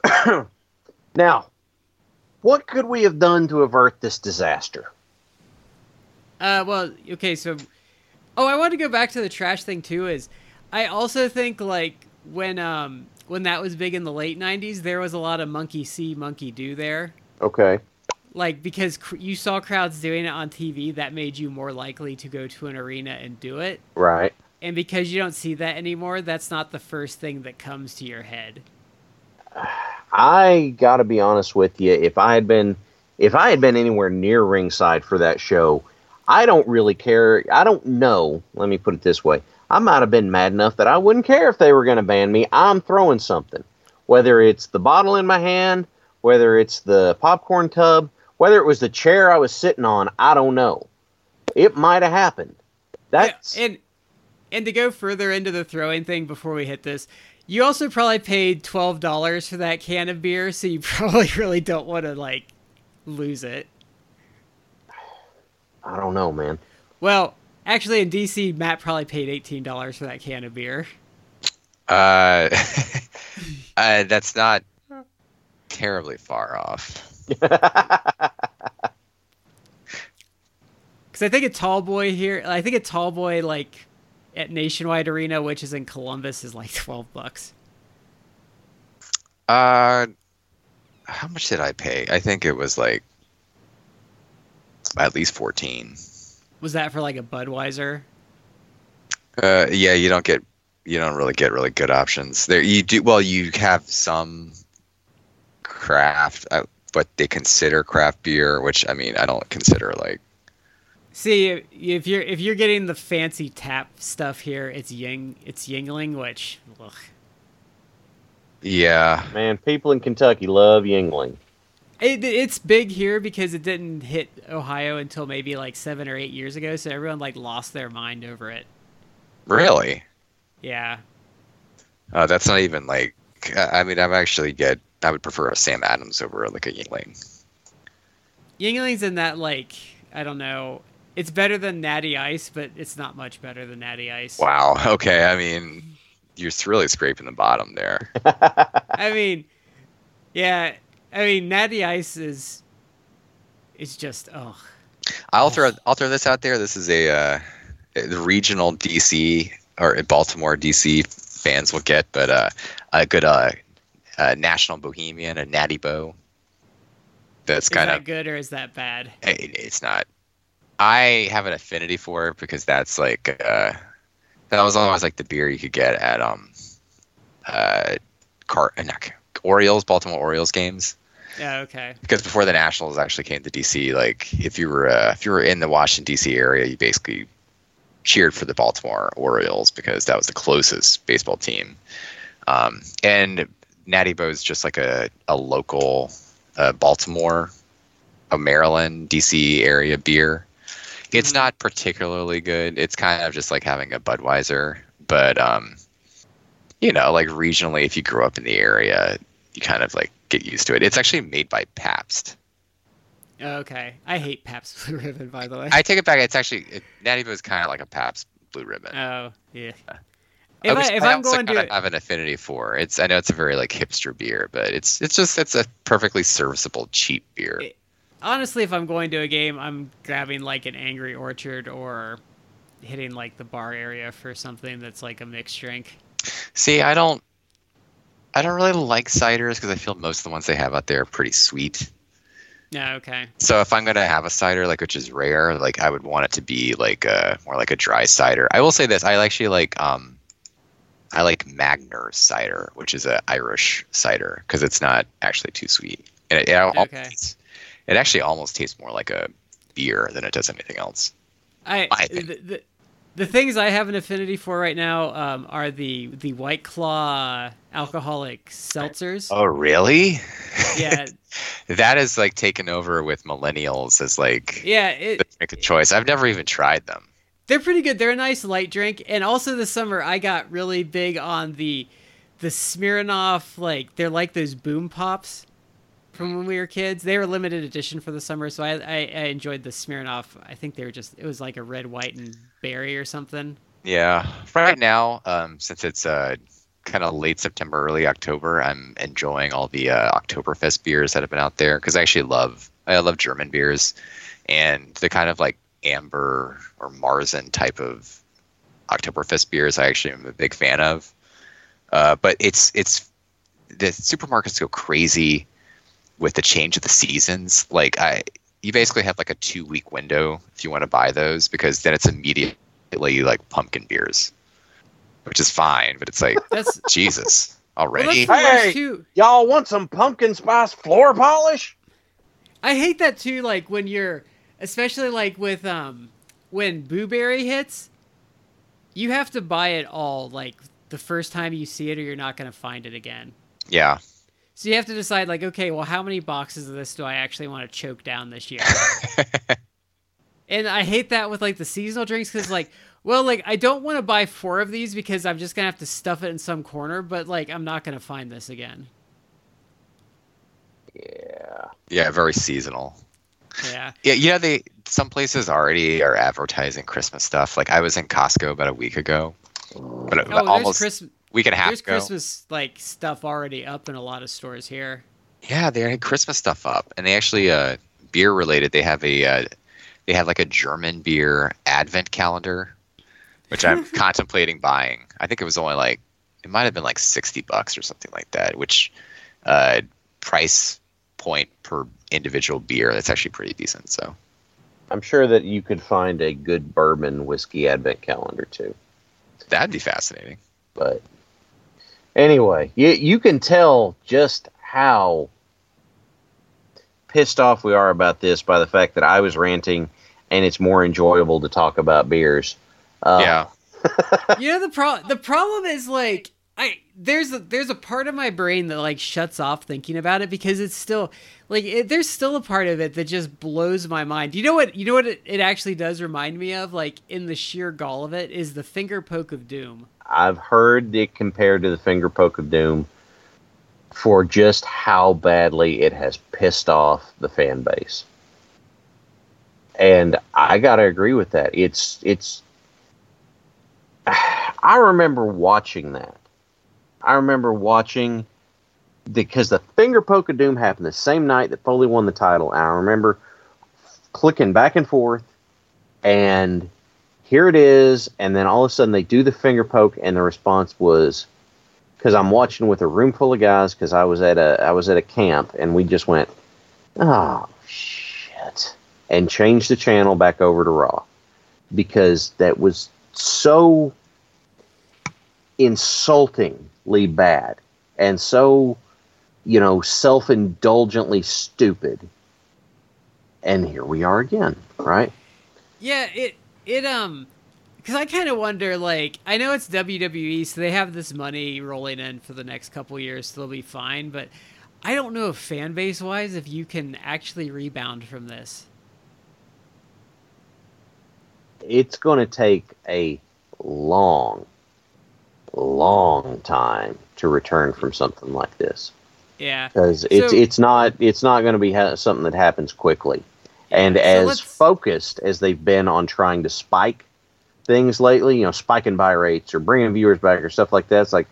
now, what could we have done to avert this disaster? Uh, well, okay, so, oh, I want to go back to the trash thing too. Is I also think like when um when that was big in the late '90s, there was a lot of monkey see, monkey do there. Okay. Like because cr- you saw crowds doing it on TV, that made you more likely to go to an arena and do it. Right. And because you don't see that anymore, that's not the first thing that comes to your head. I got to be honest with you. If I had been, if I had been anywhere near ringside for that show, I don't really care. I don't know. Let me put it this way: I might have been mad enough that I wouldn't care if they were going to ban me. I'm throwing something, whether it's the bottle in my hand, whether it's the popcorn tub, whether it was the chair I was sitting on. I don't know. It might have happened. That's Yeah, and and to go further into the throwing thing before we hit this, you also probably paid twelve dollars for that can of beer, so you probably really don't want to like lose it. I don't know, man. Well, actually, in DC, Matt probably paid eighteen dollars for that can of beer. Uh, uh, that's not terribly far off. Because I think a tall boy here, I think a tall boy like at Nationwide Arena, which is in Columbus, is like twelve bucks. Uh, how much did I pay? I think it was like at least fourteen. Was that for like a Budweiser? Uh, yeah, you don't get you don't really get really good options there. You do well. You have some craft, uh, but they consider craft beer, which I mean, I don't consider like. See, if you're if you're getting the fancy tap stuff here, it's Ying, it's Yuengling, which ugh. Yeah, man, people in Kentucky love Yuengling. It, it's big here because it didn't hit Ohio until maybe like seven or eight years ago, so everyone like lost their mind over it. really. Yeah, Uh, that's not even like. I I mean, I'm actually get. I would prefer a Sam Adams over like a Yuengling. Yuengling's in that like I don't know. It's better than Natty Ice, but it's not much better than Natty Ice. Wow. Okay. I mean, you're really scraping the bottom there. I mean, yeah, I mean Natty Ice is It's just oh I'll throw I'll throw this out there. This is a uh, the regional DC or Baltimore DC fans will get, but uh, a good uh, uh, national bohemian, a Natty Boh. That's is kind that of good or is that bad? it, it's not. I have an affinity for it because that's like uh, that was always like the beer you could get at um uh car uh, not, Orioles Baltimore Orioles games Yeah, okay. because before the Nationals actually came to DC, like if you were uh, if you were in the Washington DC area, you basically cheered for the Baltimore Orioles because that was the closest baseball team. Um, and Natty Boh is just like a a local uh, Baltimore, a Maryland DC area beer. It's not particularly good. It's kind of just like having a Budweiser, but um, you know, like regionally, if you grew up in the area, you kind of like get used to it. It's actually made by Pabst. Okay. I hate Pabst Blue Ribbon, by the way. I take it back. It's actually it, Natty Boh is kind of like a Pabst Blue Ribbon. oh, yeah. If, which I, if I I'm going to have an affinity for. It's I know it's a very like hipster beer, but it's it's just it's a perfectly serviceable cheap beer. Honestly, if I'm going to a game, I'm grabbing like an Angry Orchard or hitting like the bar area for something that's like a mixed drink. See, I don't I don't really like ciders because I feel most of the ones they have out there are pretty sweet. Yeah, okay. So if I'm gonna have a cider, like which is rare, like I would want it to be like a more like a dry cider. I will say this: I actually like um, I like Magner's cider, which is a Irish cider because it's not actually too sweet, and it, it, Okay. tastes- it actually almost tastes more like a beer than it does anything else. I I the, the, the things I have an affinity for right now um, are the the White Claw alcoholic seltzers. Oh, really? Yeah, that is like taken over with millennials as like yeah. It, let's make a choice. I've never even tried them. they're pretty good. They're a nice light drink. And also this summer, I got really big on the the Smirnoff. Like they're like those boom pops from when we were kids. They were limited edition for the summer, so I, I, I enjoyed the Smirnoff. I think they were just it was like a red, white, and berry or something. Yeah. Right now, um, since it's uh, kind of late September, early October, I'm enjoying all the uh, Oktoberfest beers that have been out there because I actually love I love German beers and the kind of like amber or Marzen type of Oktoberfest beers. I actually am a big fan of. Uh, but it's it's the supermarkets go crazy with the change of the seasons. Like I, you basically have like a two week window if you want to buy those because then it's immediately like pumpkin beers, which is fine. But it's like That's Jesus well, already. that's Hey! Y'all want some pumpkin spice floor polish? I hate that too. Like when you're, especially like with um, when blueberry hits, you have to buy it all like the first time you see it, or you're not gonna find it again. yeah, So you have to decide like, okay, well, how many boxes of this do I actually want to choke down this year? and I hate that with like the seasonal drinks because like, well, like I don't want to buy four of these because I'm just gonna have to stuff it in some corner, but like I'm not gonna find this again. Yeah. yeah, very seasonal. Yeah. Yeah, you know they some places already are advertising Christmas stuff. Like I was in Costco about a week ago, but, Oh, but there's almost Christmas. Week and a half There's ago. Christmas like stuff already up in a lot of stores here. Yeah, they had Christmas stuff up, and they actually uh, beer related. They have a uh, they have like a German beer advent calendar, which I'm contemplating buying. I think it was only like it might have been like sixty bucks or something like that, which uh, price point per individual beer. That's actually pretty decent. So I'm sure that you could find a good bourbon whiskey advent calendar too. that'd be fascinating. But anyway, you, you can tell just how pissed off we are about this by the fact that I was ranting and it's more enjoyable to talk about beers. Uh, yeah, you know the pro the problem is like I there's a, there's a part of my brain that like shuts off thinking about it because it's still like it, there's still a part of it that just blows my mind. You know what? You know what it, it actually does remind me of like in the sheer gall of it is the finger poke of doom. I've heard it compared to the finger poke of doom for just how badly it has pissed off the fan base. And I got to agree with that. It's it's I remember watching that. I remember watching because the finger poke of doom happened the same night that Foley won the title. And I remember clicking back and forth and here it is and then all of a sudden they do the finger poke and the response was because i'm watching with a room full of guys because i was at a i was at a camp and we just went oh shit and changed the channel back over to raw. Because that was so insultingly bad and so you know self-indulgently stupid. And here we are again right? Yeah, it it um because I kind of wonder like I know it's WWE, so they have this money rolling in for the next couple years, so they'll be fine. But I don't know if fan base wise if you can actually rebound from this. it's going to take a long, long time to return from something like this Yeah, because it's So- it's not it's not going to be ha- something that happens quickly. And So as focused as they've been on trying to spike things lately, you know, spiking buy rates or bringing viewers back or stuff like that, it's like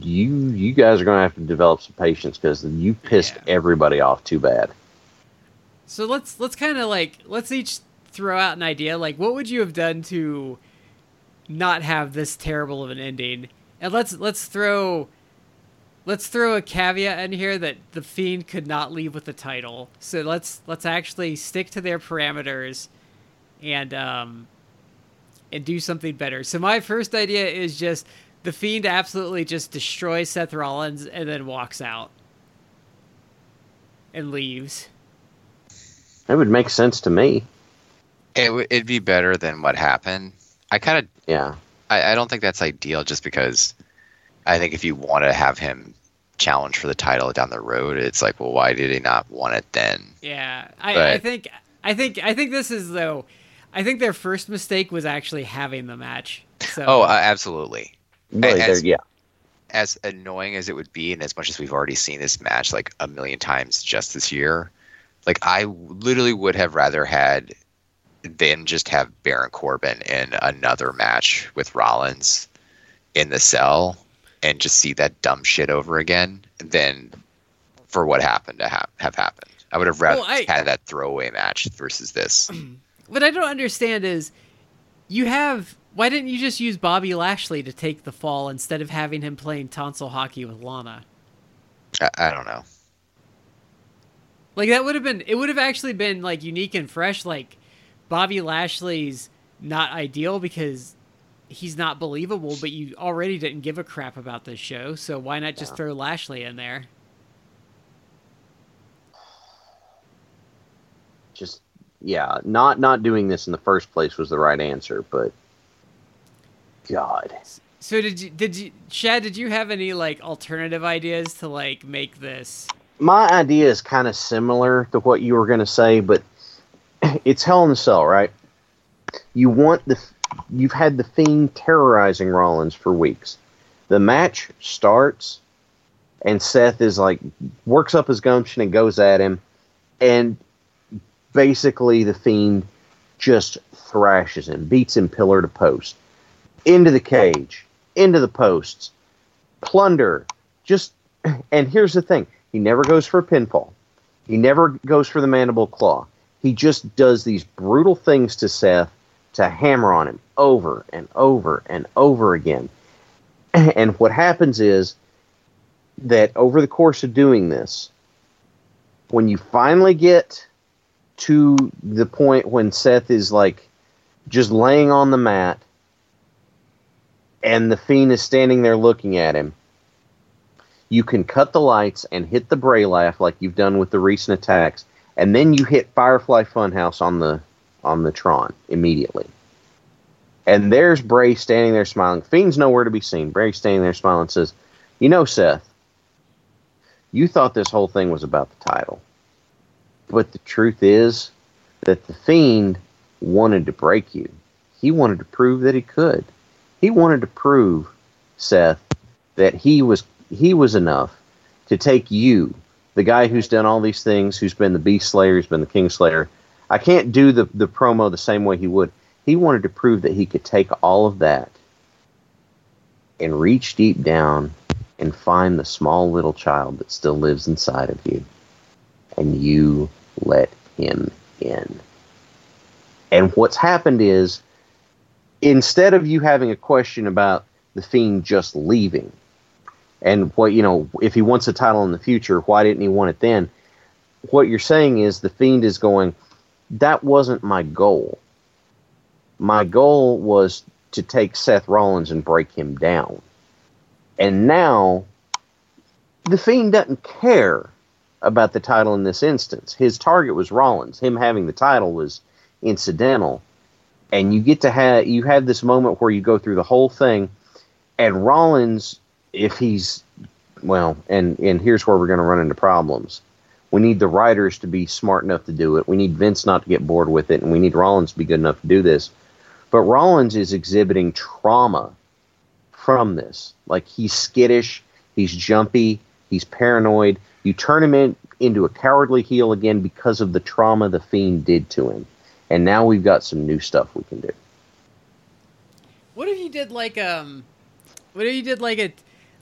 you you guys are going to have to develop some patience because you pissed Yeah. everybody off too bad. so let's let's kind of like let's each throw out an idea. Like, what would you have done to not have this terrible of an ending? And let's let's throw let's throw a caveat in here that the fiend could not leave with the title. So let's let's actually stick to their parameters and um and do something better. So my first idea is just the fiend absolutely just destroys Seth Rollins and then walks out and leaves. That would make sense to me. it, w- it'd be better than what happened. I kind of Yeah. I, I don't think that's ideal just because I think if you want to have him challenge for the title down the road, it's like, well, why did he not want it then? Yeah, I, I think I think I think this is though. I think their first mistake was actually having the match. So Oh, uh, absolutely. But as- yeah. As annoying as it would be, and as much as we've already seen this match like a million times just this year, like I literally would have rather had than just have Baron Corbin in another match with Rollins in the cell and just see that dumb shit over again than for what happened to ha- have happened. I would have rather Well, I- had that throwaway match versus this. What I don't understand is you have why didn't you just use Bobby Lashley to take the fall instead of having him playing tonsil hockey with Lana? I, I don't know. Like that would have been it would have actually been like unique and fresh like Bobby Lashley's not ideal because he's not believable, but you already didn't give a crap about this show, so why not just throw Lashley in there? Just yeah, not not doing this in the first place was the right answer, but God. So did you did you Shad, did you have any like alternative ideas to like make this My idea is kind of similar to what you were going to say, but it's Hell in the Cell, right? You want the you've had the Fiend terrorizing Rollins for weeks. The match starts, and Seth is like works up his gumption and goes at him, and basically the Fiend just thrashes him, beats him pillar to post, into the cage, into the posts, plunder, just. And here's the thing: he never goes for a pinfall. He never goes for the mandible claw. He just does these brutal things to Seth to hammer on him over and over and over again. And what happens is that over the course of doing this, when you finally get to the point when Seth is like just laying on the mat and the fiend is standing there looking at him, you can cut the lights and hit the Bray laugh like you've done with the recent attacks, and then you hit Firefly Funhouse on the on the Tron immediately. And there's Bray standing there smiling. Fiend's nowhere to be seen. Bray standing there smiling says, You know, Seth, you thought this whole thing was about the title. But the truth is that the Fiend wanted to break you. He wanted to prove that he could. He wanted to prove, Seth, that he was he was enough to take you, the guy who's done all these things, who's been the Beast Slayer, who's been the King Slayer. I can't do the, the promo the same way he would. He wanted to prove that he could take all of that and reach deep down and find the small little child that still lives inside of you. And you let him in. And what's happened is, instead of you having a question about the Fiend just leaving, and what, you know, if he wants a title in the future, why didn't he want it then? What you're saying is the Fiend is going, that wasn't my goal. My goal was to take Seth Rollins and break him down. And now, the Fiend doesn't care about the title in this instance. His target was Rollins. Him having the title was incidental. And you get to have you have this moment where you go through the whole thing, and Rollins, if he's well, and and here's where we're going to run into problems. We need the writers to be smart enough to do it. We need Vince not to get bored with it, and we need Rollins to be good enough to do this. But Rollins is exhibiting trauma from this. Like he's skittish, he's jumpy, he's paranoid. You turn him in, into a cowardly heel again because of the trauma the Fiend did to him. And now we've got some new stuff we can do. What if you did like um what if you did like a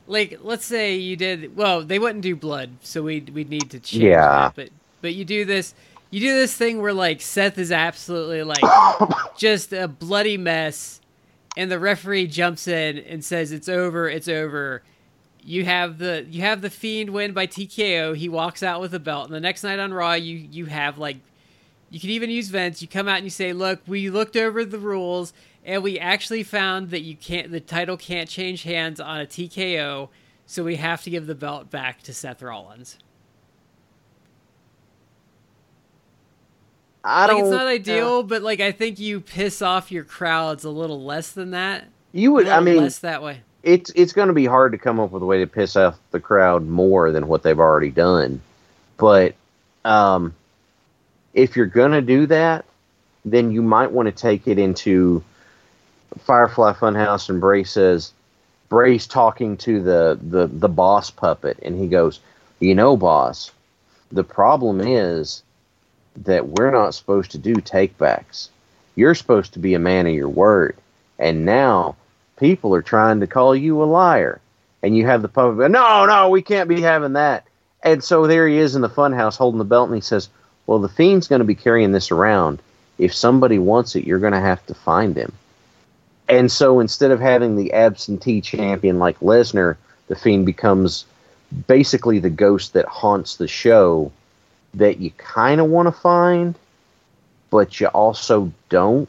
like let's say you did well, they wouldn't do blood, so we'd we'd need to change Yeah. that. But but you do this you do this thing where like Seth is absolutely like just a bloody mess and the referee jumps in and says it's over, it's over. You have the you have the fiend win by TKO. He walks out with a belt, and the next night on Raw, you you have like you can even use Vince. You come out and you say, "Look, we looked over the rules, and we actually found that you can't. The title can't change hands on a TKO, so we have to give the belt back to Seth Rollins." I don't. it's not ideal, but like I think you piss off your crowds a little less than that. You would. I mean, less that way. it's it's going to be hard to come up with a way to piss off the crowd more than what they've already done. But um, if you're going to do that, then you might want to take it into Firefly Funhouse. And Bray says, Bray's talking to the, the, the boss puppet, and he goes, You know, boss, the problem is that we're not supposed to do takebacks. You're supposed to be a man of your word. And now people are trying to call you a liar. and you have the go, no, no, we can't be having that. And so there he is in the funhouse holding the belt, and he says, "Well, the fiend's going to be carrying this around. If somebody wants it, you're going to have to find him." And so instead of having the absentee champion like Lesnar, the fiend becomes basically the ghost that haunts the show that you kind of want to find, but you also don't.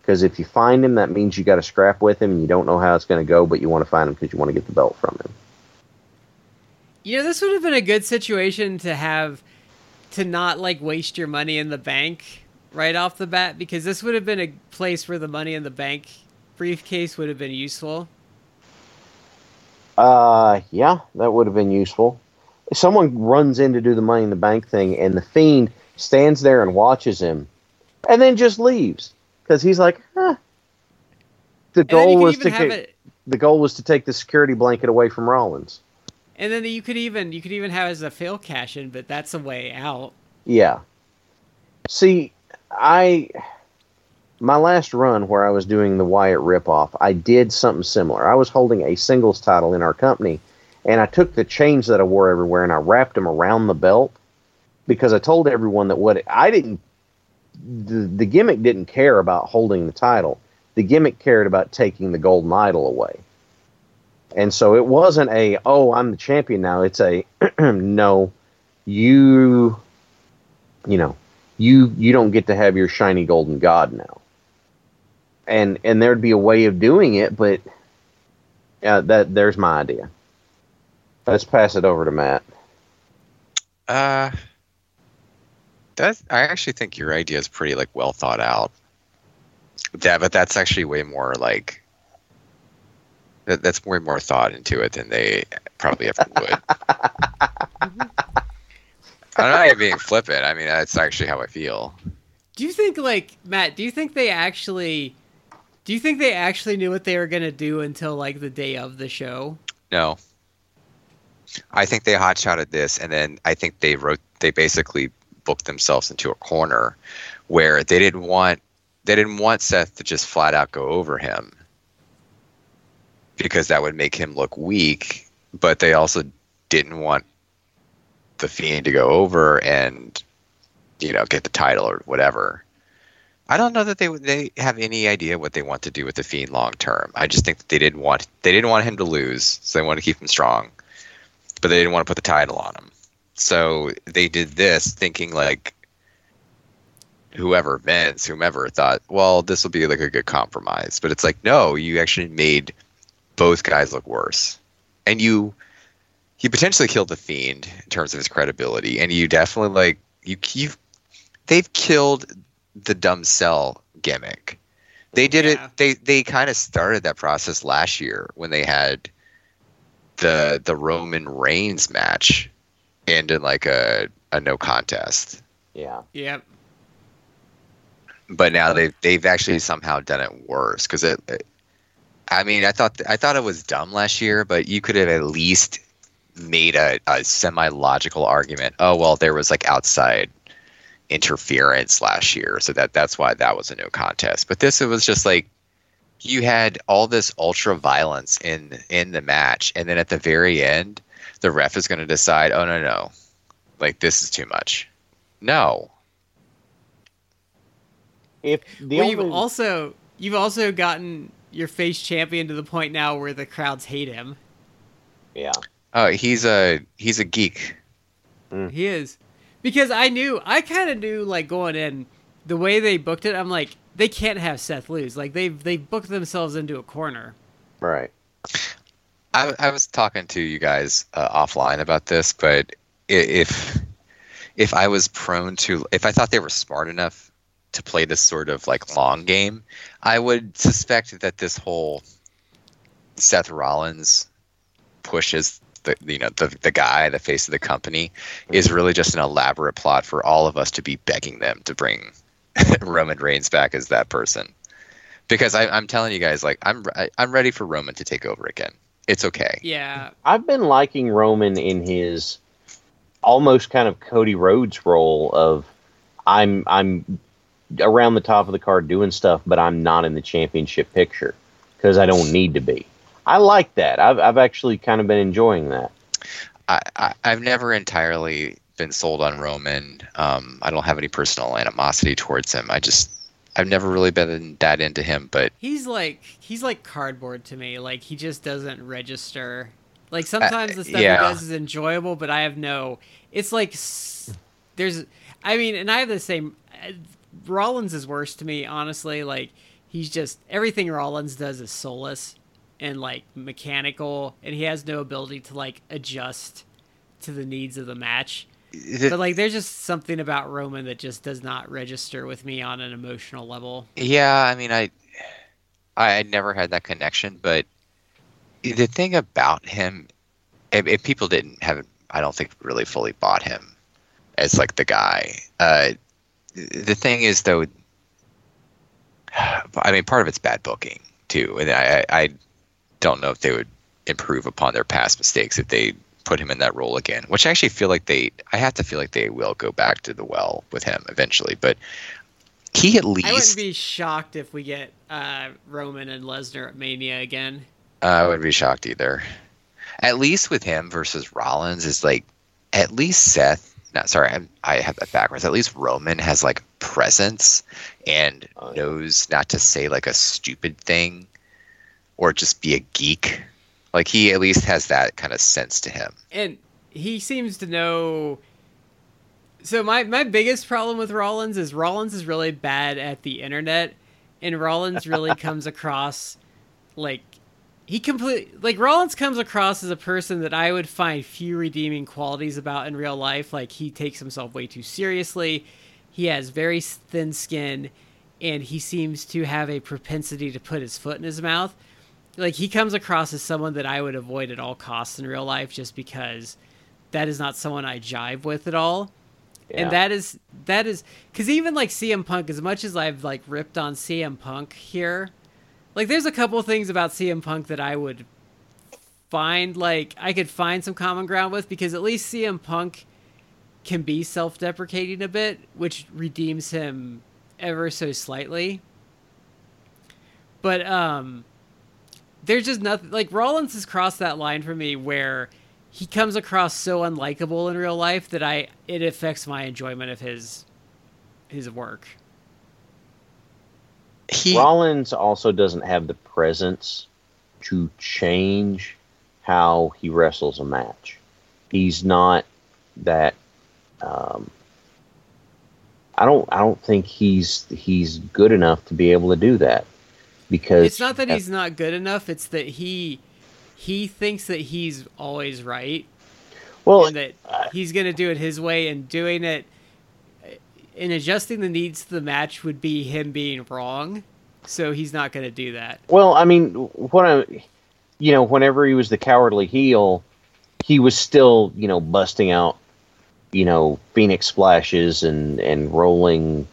Because if you find him, that means you got to scrap with him, and you don't know how it's going to go, but you want to find him because you want to get the belt from him. You know, this would have been a good situation to have to not like waste your money in the bank right off the bat because this would have been a place where the money in the bank briefcase would have been useful. Uh, yeah, that would have been useful. If someone runs in to do the money in the bank thing, and the fiend stands there and watches him, and then just leaves because he's like, huh. The And then you goal was to have get, it the goal was to take the security blanket away from Rollins. and then you could even you could even have it as a fail cash in, but that's a way out. Yeah. See, I my last run where I was doing the Wyatt ripoff, I did something similar. I was holding a singles title in our company, and I took the chains that I wore everywhere and I wrapped them around the belt because I told everyone that what I didn't the, the gimmick didn't care about holding the title. The gimmick cared about taking the golden idol away. And so it wasn't a oh I'm the champion now. It's a no, you you know you you don't get to have your shiny golden god now and and there'd be a way of doing it but yeah that there's my idea let's pass it over to matt Uh, that I actually think your idea is pretty like well thought out. Yeah, but that's actually way more like that, that's way more thought into it than they probably ever would. I'm not even being flippant. I mean, that's actually how I feel. Do you think like Matt, do you think they actually do you think they actually knew what they were going to do until like the day of the show? No, I think they hot shotted this, and then I think they wrote they basically booked themselves into a corner where they didn't want they didn't want Seth to just flat out go over him because that would make him look weak, but they also didn't want the Fiend to go over and you know get the title or whatever. I don't know that they they have any idea what they want to do with the Fiend long term. I just think that they didn't want they didn't want him to lose, so they wanted to keep him strong, but they didn't want to put the title on him. So they did this thinking like whoever Vince, whomever thought, well, this will be like a good compromise. But it's like, no, you actually made both guys look worse. And you he potentially killed the fiend in terms of his credibility. And you definitely like you you they've killed the dumb cell gimmick. They did Yeah. it they they kind of started that process last year when they had the the Roman Reigns match end in like a, a no contest. yeah Yep. but now they've they've actually somehow done it worse because it, it- I mean, I thought I thought it was dumb last year, but you could have at least made a, a semi logical argument. Oh well, there was like outside interference last year, so that that's why that was a no contest. But this it was just like you had all this ultra violence in in the match, and then at the very end, the ref is going to decide, oh no no, like this is too much. No, if the well, only, you've also you've also gotten your face champion to the point now where the crowds hate him. yeah oh he's a he's a geek. Mm. He is. Because I knew I kind of knew like going in the way they booked it, I'm like they can't have Seth lose. Like they've they booked themselves into a corner. right I, I was talking to you guys uh, offline about this, but if if I was prone to, if I thought they were smart enough to play this sort of like long game, I would suspect that this whole Seth Rollins pushes the you know the the guy, the face of the company, is mm-hmm. really just an elaborate plot for all of us to be begging them to bring Roman Reigns back as that person. Because I, I'm telling you guys, like I'm I, I'm ready for Roman to take over again. It's okay. Yeah. i've been liking roman in his almost kind of cody rhodes role of i'm i'm around the top of the card doing stuff but i'm not in the championship picture because i don't need to be I like that. I've I've actually kind of been enjoying that. I, I I've never entirely been sold on Roman. Um, I don't have any personal animosity towards him. I just I've never really been that into him, but He's like he's like cardboard to me. Like he just doesn't register. Like sometimes the stuff yeah. he does is enjoyable, but I have no. It's like there's. I mean, and I have the same. uh, Rollins is worse to me, honestly. Like he's just everything Rollins does is soulless and like mechanical, and he has no ability to like adjust to the needs of the match. But like, there's just something about Roman that just does not register with me on an emotional level. Yeah, I mean, I, I never had that connection, but the thing about him, if, if people didn't have, I don't think really fully bought him as like the guy. Uh, the thing is, though, I mean, part of it's bad booking too, and I, I I don't know if they would improve upon their past mistakes if they put him in that role again. Which I actually feel like they, I have to feel like they will go back to the well with him eventually, but. He at least I wouldn't be shocked if we get uh, Roman and Lesnar at Mania again. I wouldn't be shocked either. At least with him versus Rollins is like, at least Seth. No, sorry, I, I have that backwards. At least Roman has like presence and Oh, knows not to say like a stupid thing or just be a geek. Like he at least has that kind of sense to him. And he seems to know. So my my biggest problem with Rollins is Rollins is really bad at the internet, and Rollins really comes across like he complete like Rollins comes across as a person that I would find few redeeming qualities about in real life. Like he takes himself way too seriously. He has very thin skin, and he seems to have a propensity to put his foot in his mouth. Like he comes across as someone that I would avoid at all costs in real life, just because that is not someone I jive with at all. Yeah. And that is that is because even like CM Punk, as much as I've like ripped on CM Punk here, like there's a couple things about CM Punk that I would find like I could find some common ground with because at least CM Punk can be self-deprecating a bit, which redeems him ever so slightly. But um there's just nothing like Rollins has crossed that line for me where he comes across so unlikable in real life that I it affects my enjoyment of his his work. He Rollins also doesn't have the presence to change how he wrestles a match. He's not that. Um, I don't. I don't think he's he's good enough to be able to do that. Because It's not that he's not good enough, it's that he he thinks that he's always right well. and that he's going to do it his way and doing it and adjusting the needs to the match would be him being wrong. So he's not going to do that. Well, I mean, what I, you know, whenever he was the cowardly heel, he was still, you know, busting out, you know, phoenix splashes and and rolling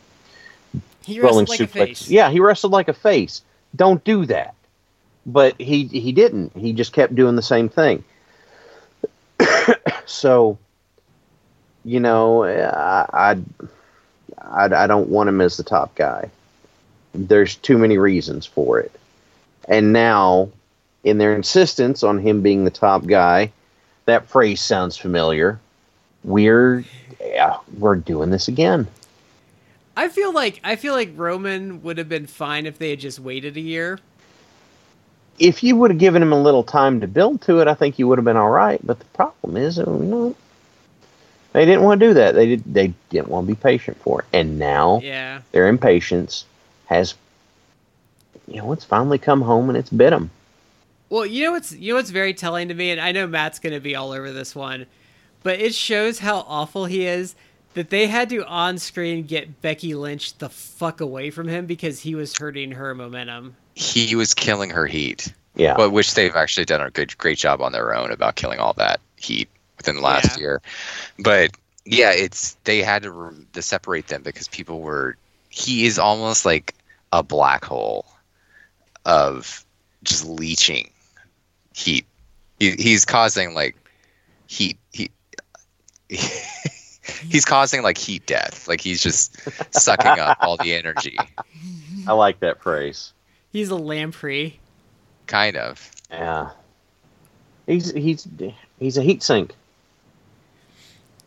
He rolling wrestled like a face. Yeah, he wrestled like a face. Don't do that. But he he didn't. He just kept doing the same thing. so, you know, I, I I don't want him as the top guy. There's too many reasons for it. And now, in their insistence on him being the top guy, that phrase sounds familiar. We're yeah, we're doing this again. I feel like I feel like Roman would have been fine if they had just waited a year. if you would have given him a little time to build to it, I think you would have been all right. But the problem is, uh, you know, they didn't want to do that. They did. They didn't want to be patient for it, and now Yeah. their impatience has, you know, it's finally come home and it's bit them. Well, you know what's you know what's very telling to me, and I know Matt's gonna be all over this one, but it shows how awful he is that they had to on screen get Becky Lynch the fuck away from him because he was hurting her momentum. he was killing her heat. Yeah, but which they've actually done a good great job on their own about killing all that heat within the last Yeah. year but yeah it's they had to, re- to separate them because people were he is almost like a black hole of just leeching heat he, he's causing like heat he he's causing like heat death like he's just sucking up all the energy I like that phrase. He's a lamprey. kind of Yeah. He's he's he's a heat sink.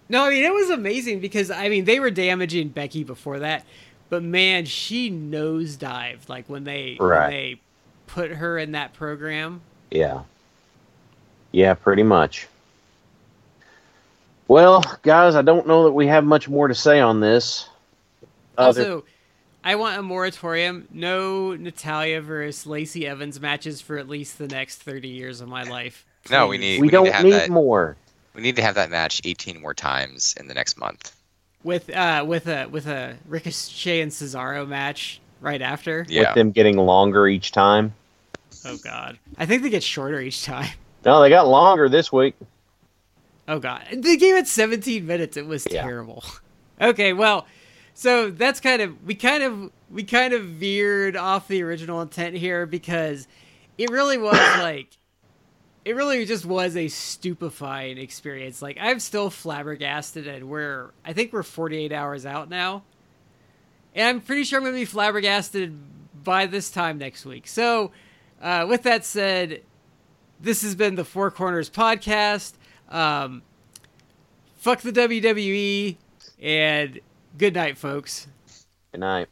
No, I mean it was amazing because I mean they were damaging Becky before that, but man, she nosedived like when they Right. when they put her in that program. Yeah. Yeah, pretty much. Well, guys, I don't know that we have much more to say on this. Other- Also, I want a moratorium. No Natalya versus Lacey Evans matches for at least the next thirty years of my life. No, we need- we, we don't have need that- more. We need to have that match 18 more times in the next month. with uh with a with a Ricochet and Cesaro match right after. Yeah. With them getting longer each time. Oh god, I think they get shorter each time. No, they got longer this week. Oh god, the game it 17 minutes. It was Yeah. terrible. Okay, well, so that's kind of we kind of we kind of veered off the original intent here because it really was like it really just was a stupefying experience. Like I'm still flabbergasted, and we're I think we're 48 hours out now, and I'm pretty sure I'm gonna be flabbergasted by this time next week. So, uh, with that said, this has been the Four Corners podcast. Um, fuck the WWE, and good night, folks. Good night.